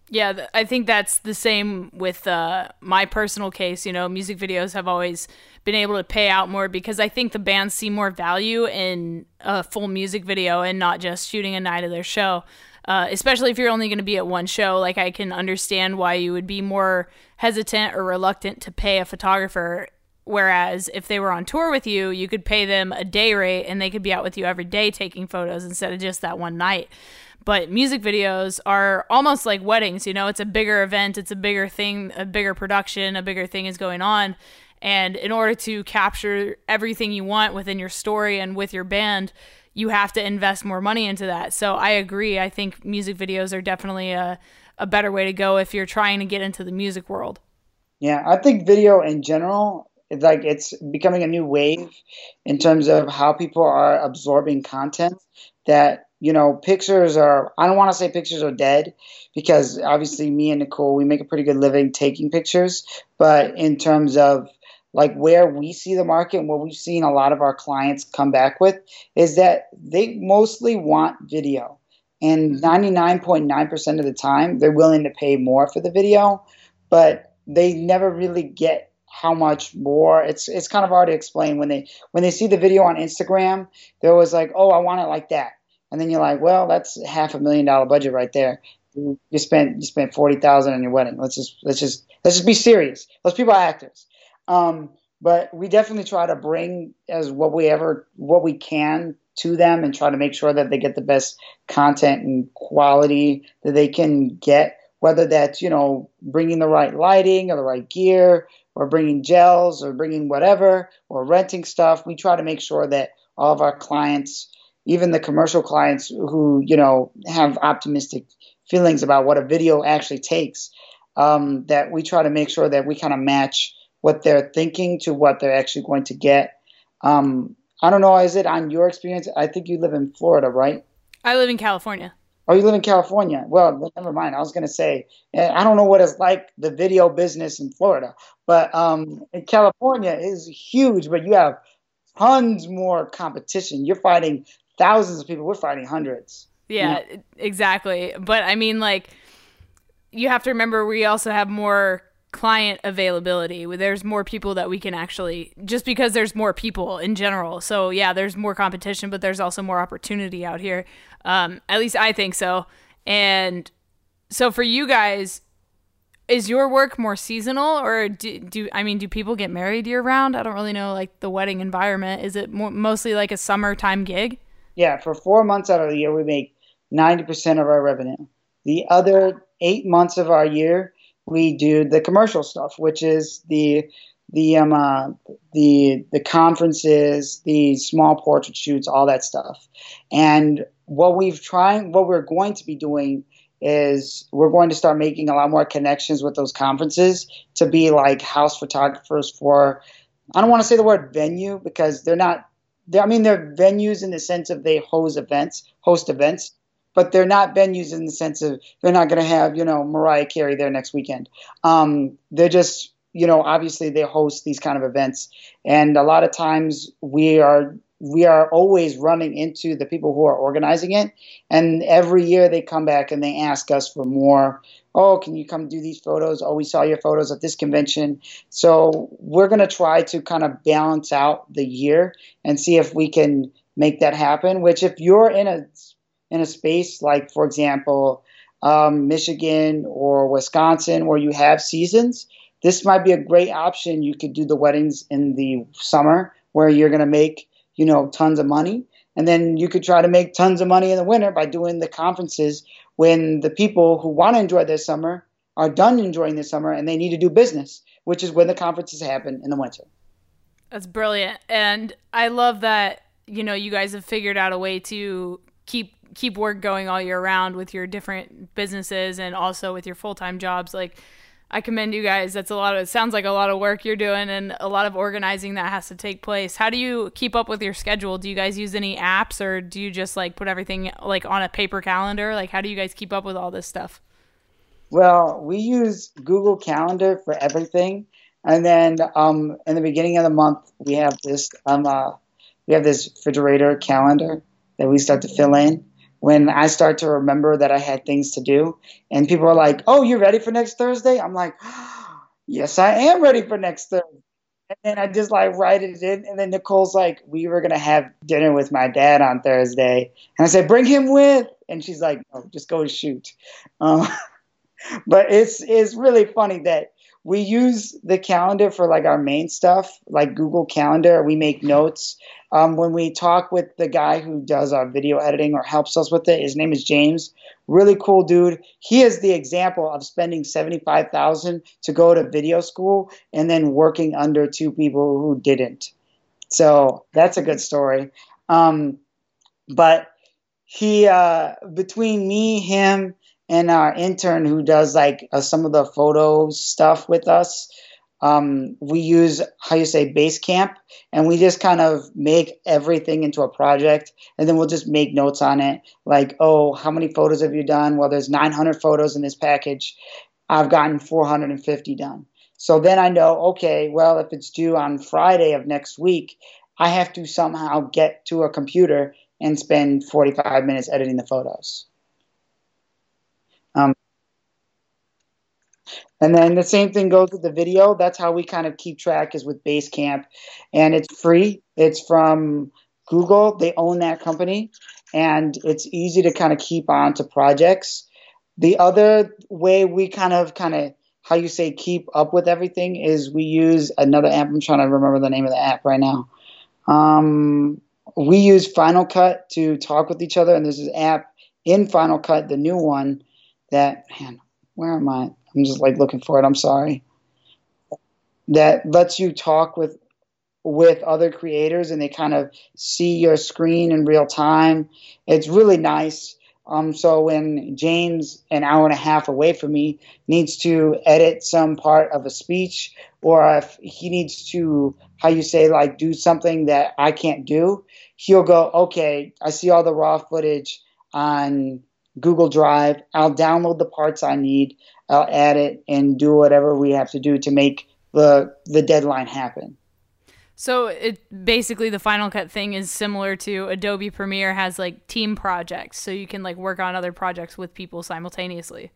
Yeah, I think that's the same with uh, my personal case. You know, music videos have always been able to pay out more because I think the bands see more value in a full music video and not just shooting a night of their show. Uh, especially if you're only going to be at one show, like I can understand why you would be more hesitant or reluctant to pay a photographer. Whereas if they were on tour with you, you could pay them a day rate and they could be out with you every day taking photos instead of just that one night but music videos are almost like weddings you know it's a bigger event it's a bigger thing a bigger production a bigger thing is going on and in order to capture everything you want within your story and with your band you have to invest more money into that. So I agree. I think music videos are definitely a, a better way to go if you're trying to get into the music world. Yeah, I think video in general, it's like it's becoming a new wave in terms of how people are absorbing content. That you know, pictures are. I don't want to say pictures are dead because obviously me and Nicole we make a pretty good living taking pictures, but in terms of like where we see the market and what we've seen a lot of our clients come back with is that they mostly want video. And 99.9% of the time, they're willing to pay more for the video, but they never really get how much more. It's it's kind of hard to explain when they when they see the video on Instagram, they're always like, "Oh, I want it like that," and then you're like, "Well, that's half a million dollar budget right there. You spent you spent forty thousand on your wedding. Let's just let's just let's just be serious. Those people are actors." Um, but we definitely try to bring as what we ever what we can to them and try to make sure that they get the best content and quality that they can get whether that's you know bringing the right lighting or the right gear or bringing gels or bringing whatever or renting stuff we try to make sure that all of our clients even the commercial clients who you know have optimistic feelings about what a video actually takes um, that we try to make sure that we kind of match what they're thinking to what they're actually going to get. Um, I don't know. Is it on your experience? I think you live in Florida, right? I live in California. Oh, you live in California. Well, never mind. I was going to say, eh, I don't know what it's like the video business in Florida, but um, in California is huge. But you have tons more competition. You're fighting thousands of people. We're fighting hundreds. Yeah, you know? exactly. But I mean, like, you have to remember we also have more client availability there's more people that we can actually just because there's more people in general so yeah there's more competition but there's also more opportunity out here um, at least i think so and so for you guys is your work more seasonal or do, do i mean do people get married year round i don't really know like the wedding environment is it more, mostly like a summertime gig yeah for four months out of the year we make 90% of our revenue the other eight months of our year we do the commercial stuff, which is the the um uh, the the conferences, the small portrait shoots, all that stuff. And what we've trying, what we're going to be doing is we're going to start making a lot more connections with those conferences to be like house photographers for. I don't want to say the word venue because they're not. They're, I mean, they're venues in the sense of they host events, host events, but they're not venues in the sense of they're not going to have you know Mariah Carey there next weekend. Um, they're just you know obviously they host these kind of events, and a lot of times we are we are always running into the people who are organizing it, and every year they come back and they ask us for more. Oh, can you come do these photos? Oh, we saw your photos at this convention. So we're going to try to kind of balance out the year and see if we can make that happen. Which, if you're in a in a space like, for example, um, Michigan or Wisconsin, where you have seasons, this might be a great option. You could do the weddings in the summer where you're going to make, you know, tons of money. And then you could try to make tons of money in the winter by doing the conferences when the people who want to enjoy their summer are done enjoying their summer and they need to do business, which is when the conferences happen in the winter. That's brilliant. And I love that, you know, you guys have figured out a way to keep keep work going all year round with your different businesses and also with your full-time jobs like I commend you guys. That's a lot of it sounds like a lot of work you're doing and a lot of organizing that has to take place. How do you keep up with your schedule? Do you guys use any apps or do you just like put everything like on a paper calendar? Like how do you guys keep up with all this stuff? Well, we use Google Calendar for everything. And then um, in the beginning of the month, we have this um, uh, we have this refrigerator calendar that we start to fill in when I start to remember that I had things to do. And people are like, oh, you're ready for next Thursday? I'm like, yes, I am ready for next Thursday. And then I just like write it in. And then Nicole's like, we were going to have dinner with my dad on Thursday. And I said, bring him with. And she's like, no, just go shoot. Um, but it's, it's really funny that we use the calendar for like our main stuff, like Google Calendar. We make notes. Um, when we talk with the guy who does our video editing or helps us with it, his name is James. Really cool dude. He is the example of spending seventy five thousand to go to video school and then working under two people who didn't. So that's a good story. Um, but he uh, between me, him, and our intern who does like uh, some of the photo stuff with us. Um, we use how you say Basecamp, and we just kind of make everything into a project, and then we'll just make notes on it, like, oh, how many photos have you done? Well, there's 900 photos in this package. I've gotten 450 done. So then I know, okay, well, if it's due on Friday of next week, I have to somehow get to a computer and spend 45 minutes editing the photos. And then the same thing goes with the video. That's how we kind of keep track is with Basecamp. And it's free. It's from Google. They own that company. And it's easy to kind of keep on to projects. The other way we kind of kind of how you say keep up with everything is we use another app. I'm trying to remember the name of the app right now. Um, we use Final Cut to talk with each other, and there's this app in Final Cut, the new one, that man, where am I? I'm just like looking for it. I'm sorry. That lets you talk with with other creators, and they kind of see your screen in real time. It's really nice. Um, so when James, an hour and a half away from me, needs to edit some part of a speech, or if he needs to, how you say, like do something that I can't do, he'll go, okay, I see all the raw footage on Google Drive. I'll download the parts I need. I'll add it and do whatever we have to do to make the the deadline happen. So it basically the Final Cut thing is similar to Adobe Premiere has like team projects, so you can like work on other projects with people simultaneously.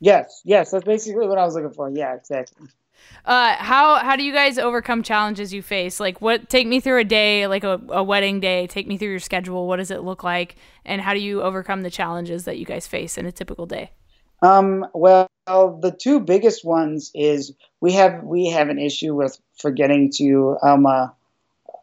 Yes, yes, that's basically what I was looking for. Yeah, exactly. Uh, how how do you guys overcome challenges you face? Like, what take me through a day, like a, a wedding day. Take me through your schedule. What does it look like, and how do you overcome the challenges that you guys face in a typical day? Um, well, the two biggest ones is we have we have an issue with forgetting to um, uh,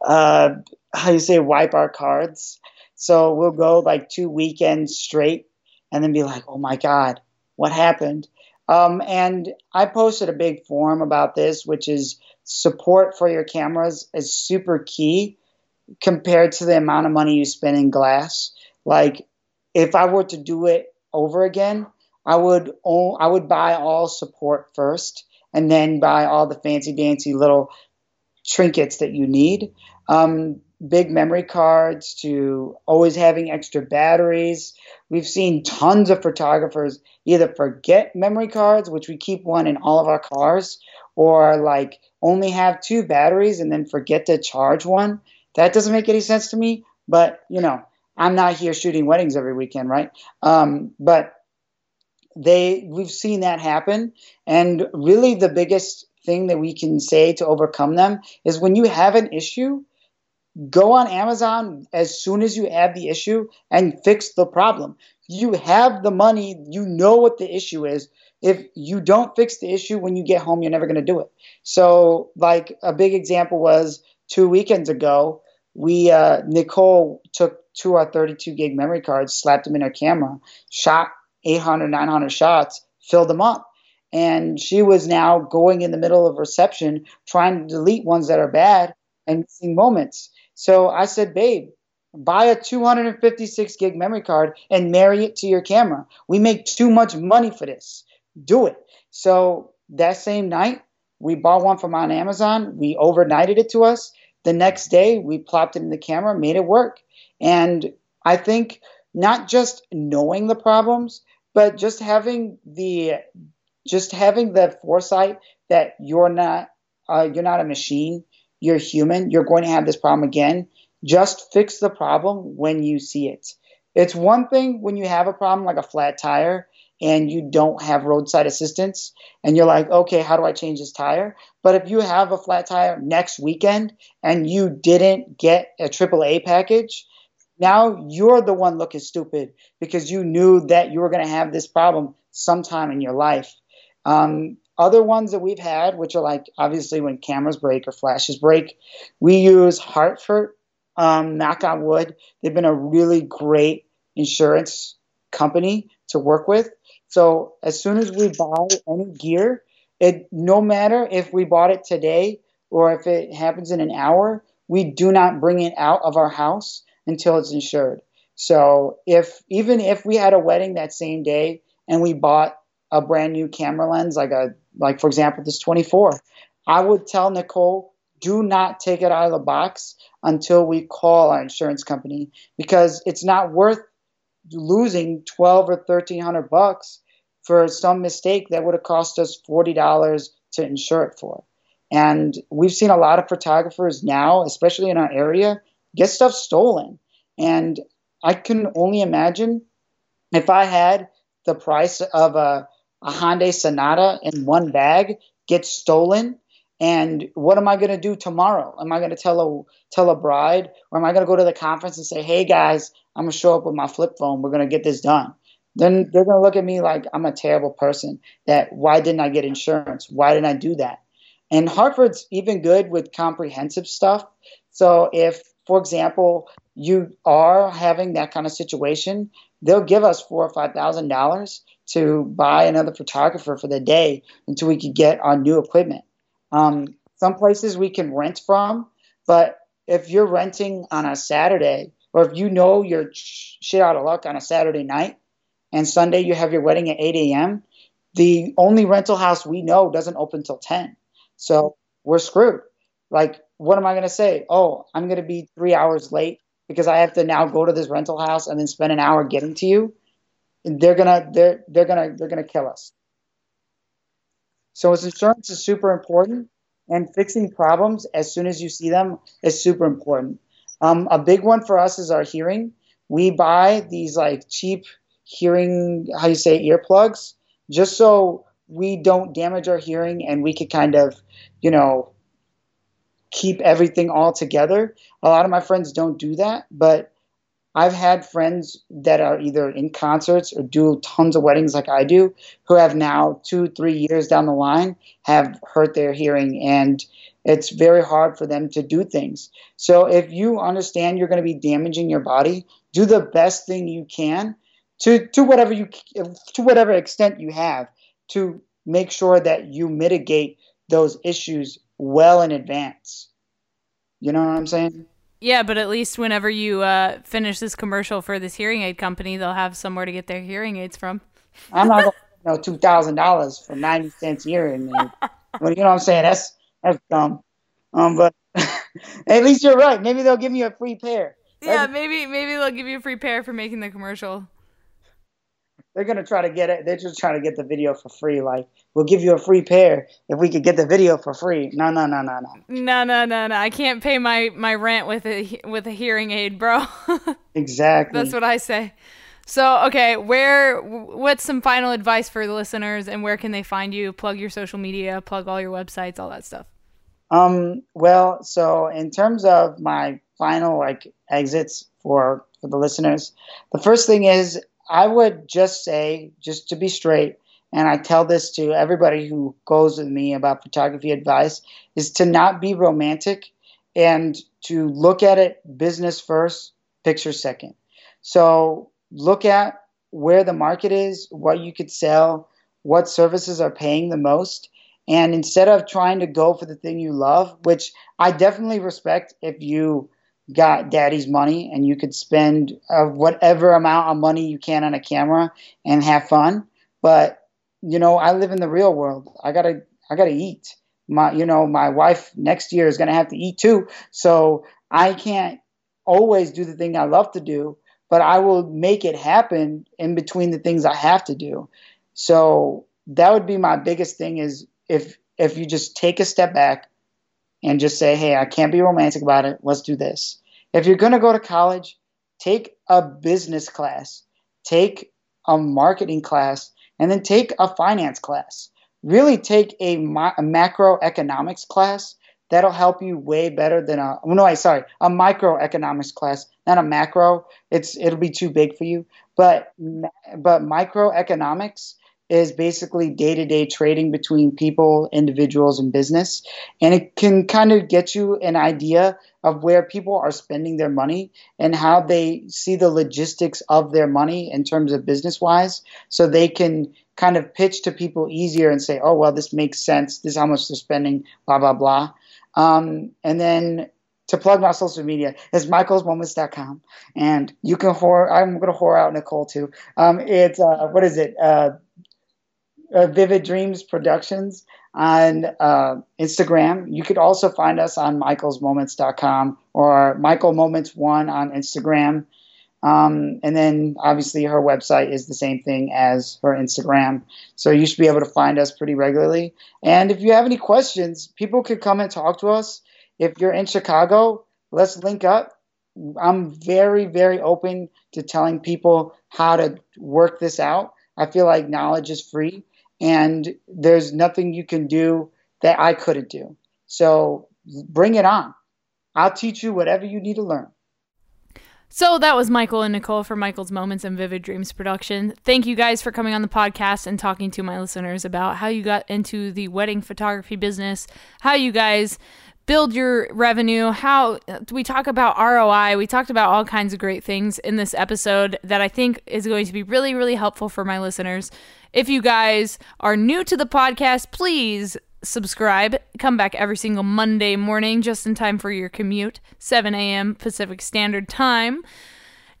uh, how you say wipe our cards. So we'll go like two weekends straight, and then be like, oh my god, what happened? Um, and I posted a big forum about this, which is support for your cameras is super key compared to the amount of money you spend in glass. Like, if I were to do it over again, I would I would buy all support first, and then buy all the fancy dancy little trinkets that you need. Um, big memory cards to always having extra batteries. We've seen tons of photographers either forget memory cards, which we keep one in all of our cars, or like only have two batteries and then forget to charge one. That doesn't make any sense to me, but you know, I'm not here shooting weddings every weekend, right? Um, but they we've seen that happen and really the biggest thing that we can say to overcome them is when you have an issue go on Amazon as soon as you have the issue and fix the problem. You have the money, you know what the issue is. If you don't fix the issue when you get home, you're never going to do it. So, like a big example was two weekends ago, we uh, Nicole took two or 32 gig memory cards, slapped them in her camera, shot 800, 900 shots, filled them up. And she was now going in the middle of reception, trying to delete ones that are bad and missing moments. So I said, babe, buy a 256 gig memory card and marry it to your camera. We make too much money for this. Do it. So that same night, we bought one from on Amazon. We overnighted it to us. The next day, we plopped it in the camera, made it work. And I think not just knowing the problems, but just having the just having the foresight that you're not uh, you're not a machine you're human, you're going to have this problem again. Just fix the problem when you see it. It's one thing when you have a problem like a flat tire and you don't have roadside assistance and you're like, okay, how do I change this tire? But if you have a flat tire next weekend and you didn't get a AAA package, now you're the one looking stupid because you knew that you were going to have this problem sometime in your life. Um, other ones that we've had, which are like obviously when cameras break or flashes break, we use Hartford. Um, knock on wood, they've been a really great insurance company to work with. So as soon as we buy any gear, it no matter if we bought it today or if it happens in an hour, we do not bring it out of our house until it's insured. So if even if we had a wedding that same day and we bought a brand new camera lens, like a like for example this 24, I would tell Nicole, do not take it out of the box until we call our insurance company because it's not worth losing 12 or 1300 bucks for some mistake that would have cost us $40 to insure it for. And we've seen a lot of photographers now, especially in our area, get stuff stolen. And I can only imagine if I had the price of a, a Hyundai Sonata in one bag gets stolen. And what am I going to do tomorrow? Am I going to tell a tell a bride, or am I going to go to the conference and say, "Hey guys, I'm going to show up with my flip phone. We're going to get this done." Then they're going to look at me like I'm a terrible person. That why didn't I get insurance? Why didn't I do that? And Hartford's even good with comprehensive stuff. So if, for example, you are having that kind of situation, they'll give us four or five thousand dollars to buy another photographer for the day until we could get our new equipment. Um, some places we can rent from, but if you're renting on a Saturday, or if you know you're shit out of luck on a Saturday night, and Sunday you have your wedding at 8 a.m., the only rental house we know doesn't open till 10. So we're screwed. Like, what am I going to say? Oh, I'm going to be three hours late because I have to now go to this rental house and then spend an hour getting to you, they're gonna they're they're gonna they're gonna kill us. So insurance is super important, and fixing problems as soon as you see them is super important. Um, a big one for us is our hearing. We buy these like cheap hearing how you say earplugs just so we don't damage our hearing and we could kind of you know keep everything all together. A lot of my friends don't do that, but I've had friends that are either in concerts or do tons of weddings like I do, who have now two, three years down the line have hurt their hearing, and it's very hard for them to do things. So if you understand you're going to be damaging your body, do the best thing you can to to whatever you to whatever extent you have to make sure that you mitigate those issues well in advance. You know what I'm saying? Yeah, but at least whenever you uh, finish this commercial for this hearing aid company, they'll have somewhere to get their hearing aids from. I'm not going to know two thousand dollars for ninety cents hearing aid. well, you know what I'm saying? That's that's dumb. Um, but at least you're right. Maybe they'll give me a free pair. Yeah, maybe maybe they'll give you a free pair for making the commercial they're gonna try to get it. They're just trying to get the video for free. Like, we'll give you a free pair if we could get the video for free. No, no, no, no, no. No, no, no, no. I can't pay my my rent with a with a hearing aid, bro. exactly. That's what I say. So, okay, where what's some final advice for the listeners and where can they find you? Plug your social media, plug all your websites, all that stuff. Um, well, so in terms of my final like exits for for the listeners, the first thing is I would just say, just to be straight, and I tell this to everybody who goes with me about photography advice, is to not be romantic and to look at it business first, picture second. So look at where the market is, what you could sell, what services are paying the most. And instead of trying to go for the thing you love, which I definitely respect if you got daddy's money and you could spend uh, whatever amount of money you can on a camera and have fun. But you know i live in the real world. I gotta i gotta eat. My you know my wife next year is gonna have to eat too. So i can't always do the thing i love to do but i will make it happen in between the things i have to do. So that would be my biggest thing is if if you just take a step back and just say, hey, I can't be romantic about it. Let's do this. If you're going to go to college, take a business class, take a marketing class, and then take a finance class. Really take a, ma- a macroeconomics class. That'll help you way better than a oh, no, I sorry, a microeconomics class, not a macro. It's it'll be too big for you. But but microeconomics is basically day to day trading between people, individuals, and business. And it can kind of get you an idea of where people are spending their money and how they see the logistics of their money in terms of business wise. So they can kind of pitch to people easier and say, oh, well, this makes sense. This is how much they're spending, blah, blah, blah. Um, and then to plug my social media is michaelsmoments.com. And you can whore, I'm going to whore out Nicole too. Um, it's, uh, what is it? Uh, uh, Vivid Dreams Productions on uh, Instagram. You could also find us on michaelsmoments.com or Michael Moments One on Instagram. Um, and then obviously her website is the same thing as her Instagram. So you should be able to find us pretty regularly. And if you have any questions, people could come and talk to us. If you're in Chicago, let's link up. I'm very, very open to telling people how to work this out. I feel like knowledge is free and there's nothing you can do that I couldn't do. So bring it on. I'll teach you whatever you need to learn. So that was Michael and Nicole for Michael's Moments and Vivid Dreams production. Thank you guys for coming on the podcast and talking to my listeners about how you got into the wedding photography business, how you guys build your revenue, how we talk about ROI. We talked about all kinds of great things in this episode that I think is going to be really, really helpful for my listeners. If you guys are new to the podcast, please subscribe. Come back every single Monday morning just in time for your commute, 7 a.m. Pacific Standard Time.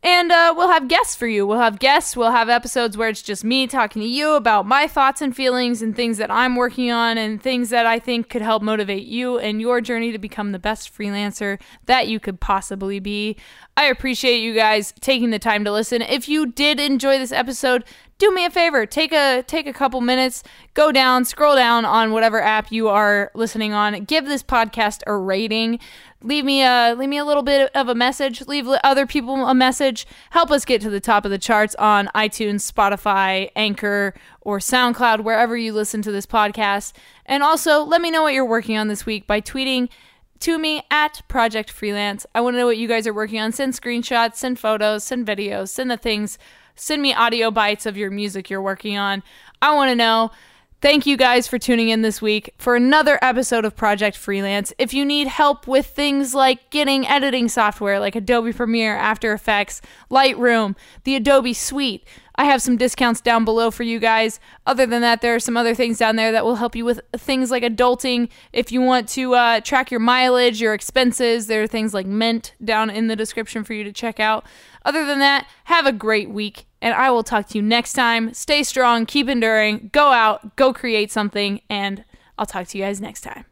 And uh, we'll have guests for you. We'll have guests. We'll have episodes where it's just me talking to you about my thoughts and feelings and things that I'm working on and things that I think could help motivate you and your journey to become the best freelancer that you could possibly be. I appreciate you guys taking the time to listen. If you did enjoy this episode, do me a favor take a take a couple minutes go down scroll down on whatever app you are listening on. Give this podcast a rating. Leave me a leave me a little bit of a message. Leave other people a message. Help us get to the top of the charts on itunes spotify anchor or soundcloud wherever you listen to this podcast. And also let me know what you're working on this week by tweeting to me at project freelance. I want to know what you guys are working on. Send screenshots send photos send videos send the things Send me audio bites of your music you're working on. I want to know. Thank you guys for tuning in this week for another episode of Project Freelance. If you need help with things like getting editing software like Adobe Premiere, After Effects, Lightroom, the Adobe Suite, I have some discounts down below for you guys. Other than that, there are some other things down there that will help you with things like adulting. If you want to uh, track your mileage, your expenses, there are things like Mint down in the description for you to check out. Other than that, have a great week, and I will talk to you next time. Stay strong, keep enduring, go out, go create something, and I'll talk to you guys next time.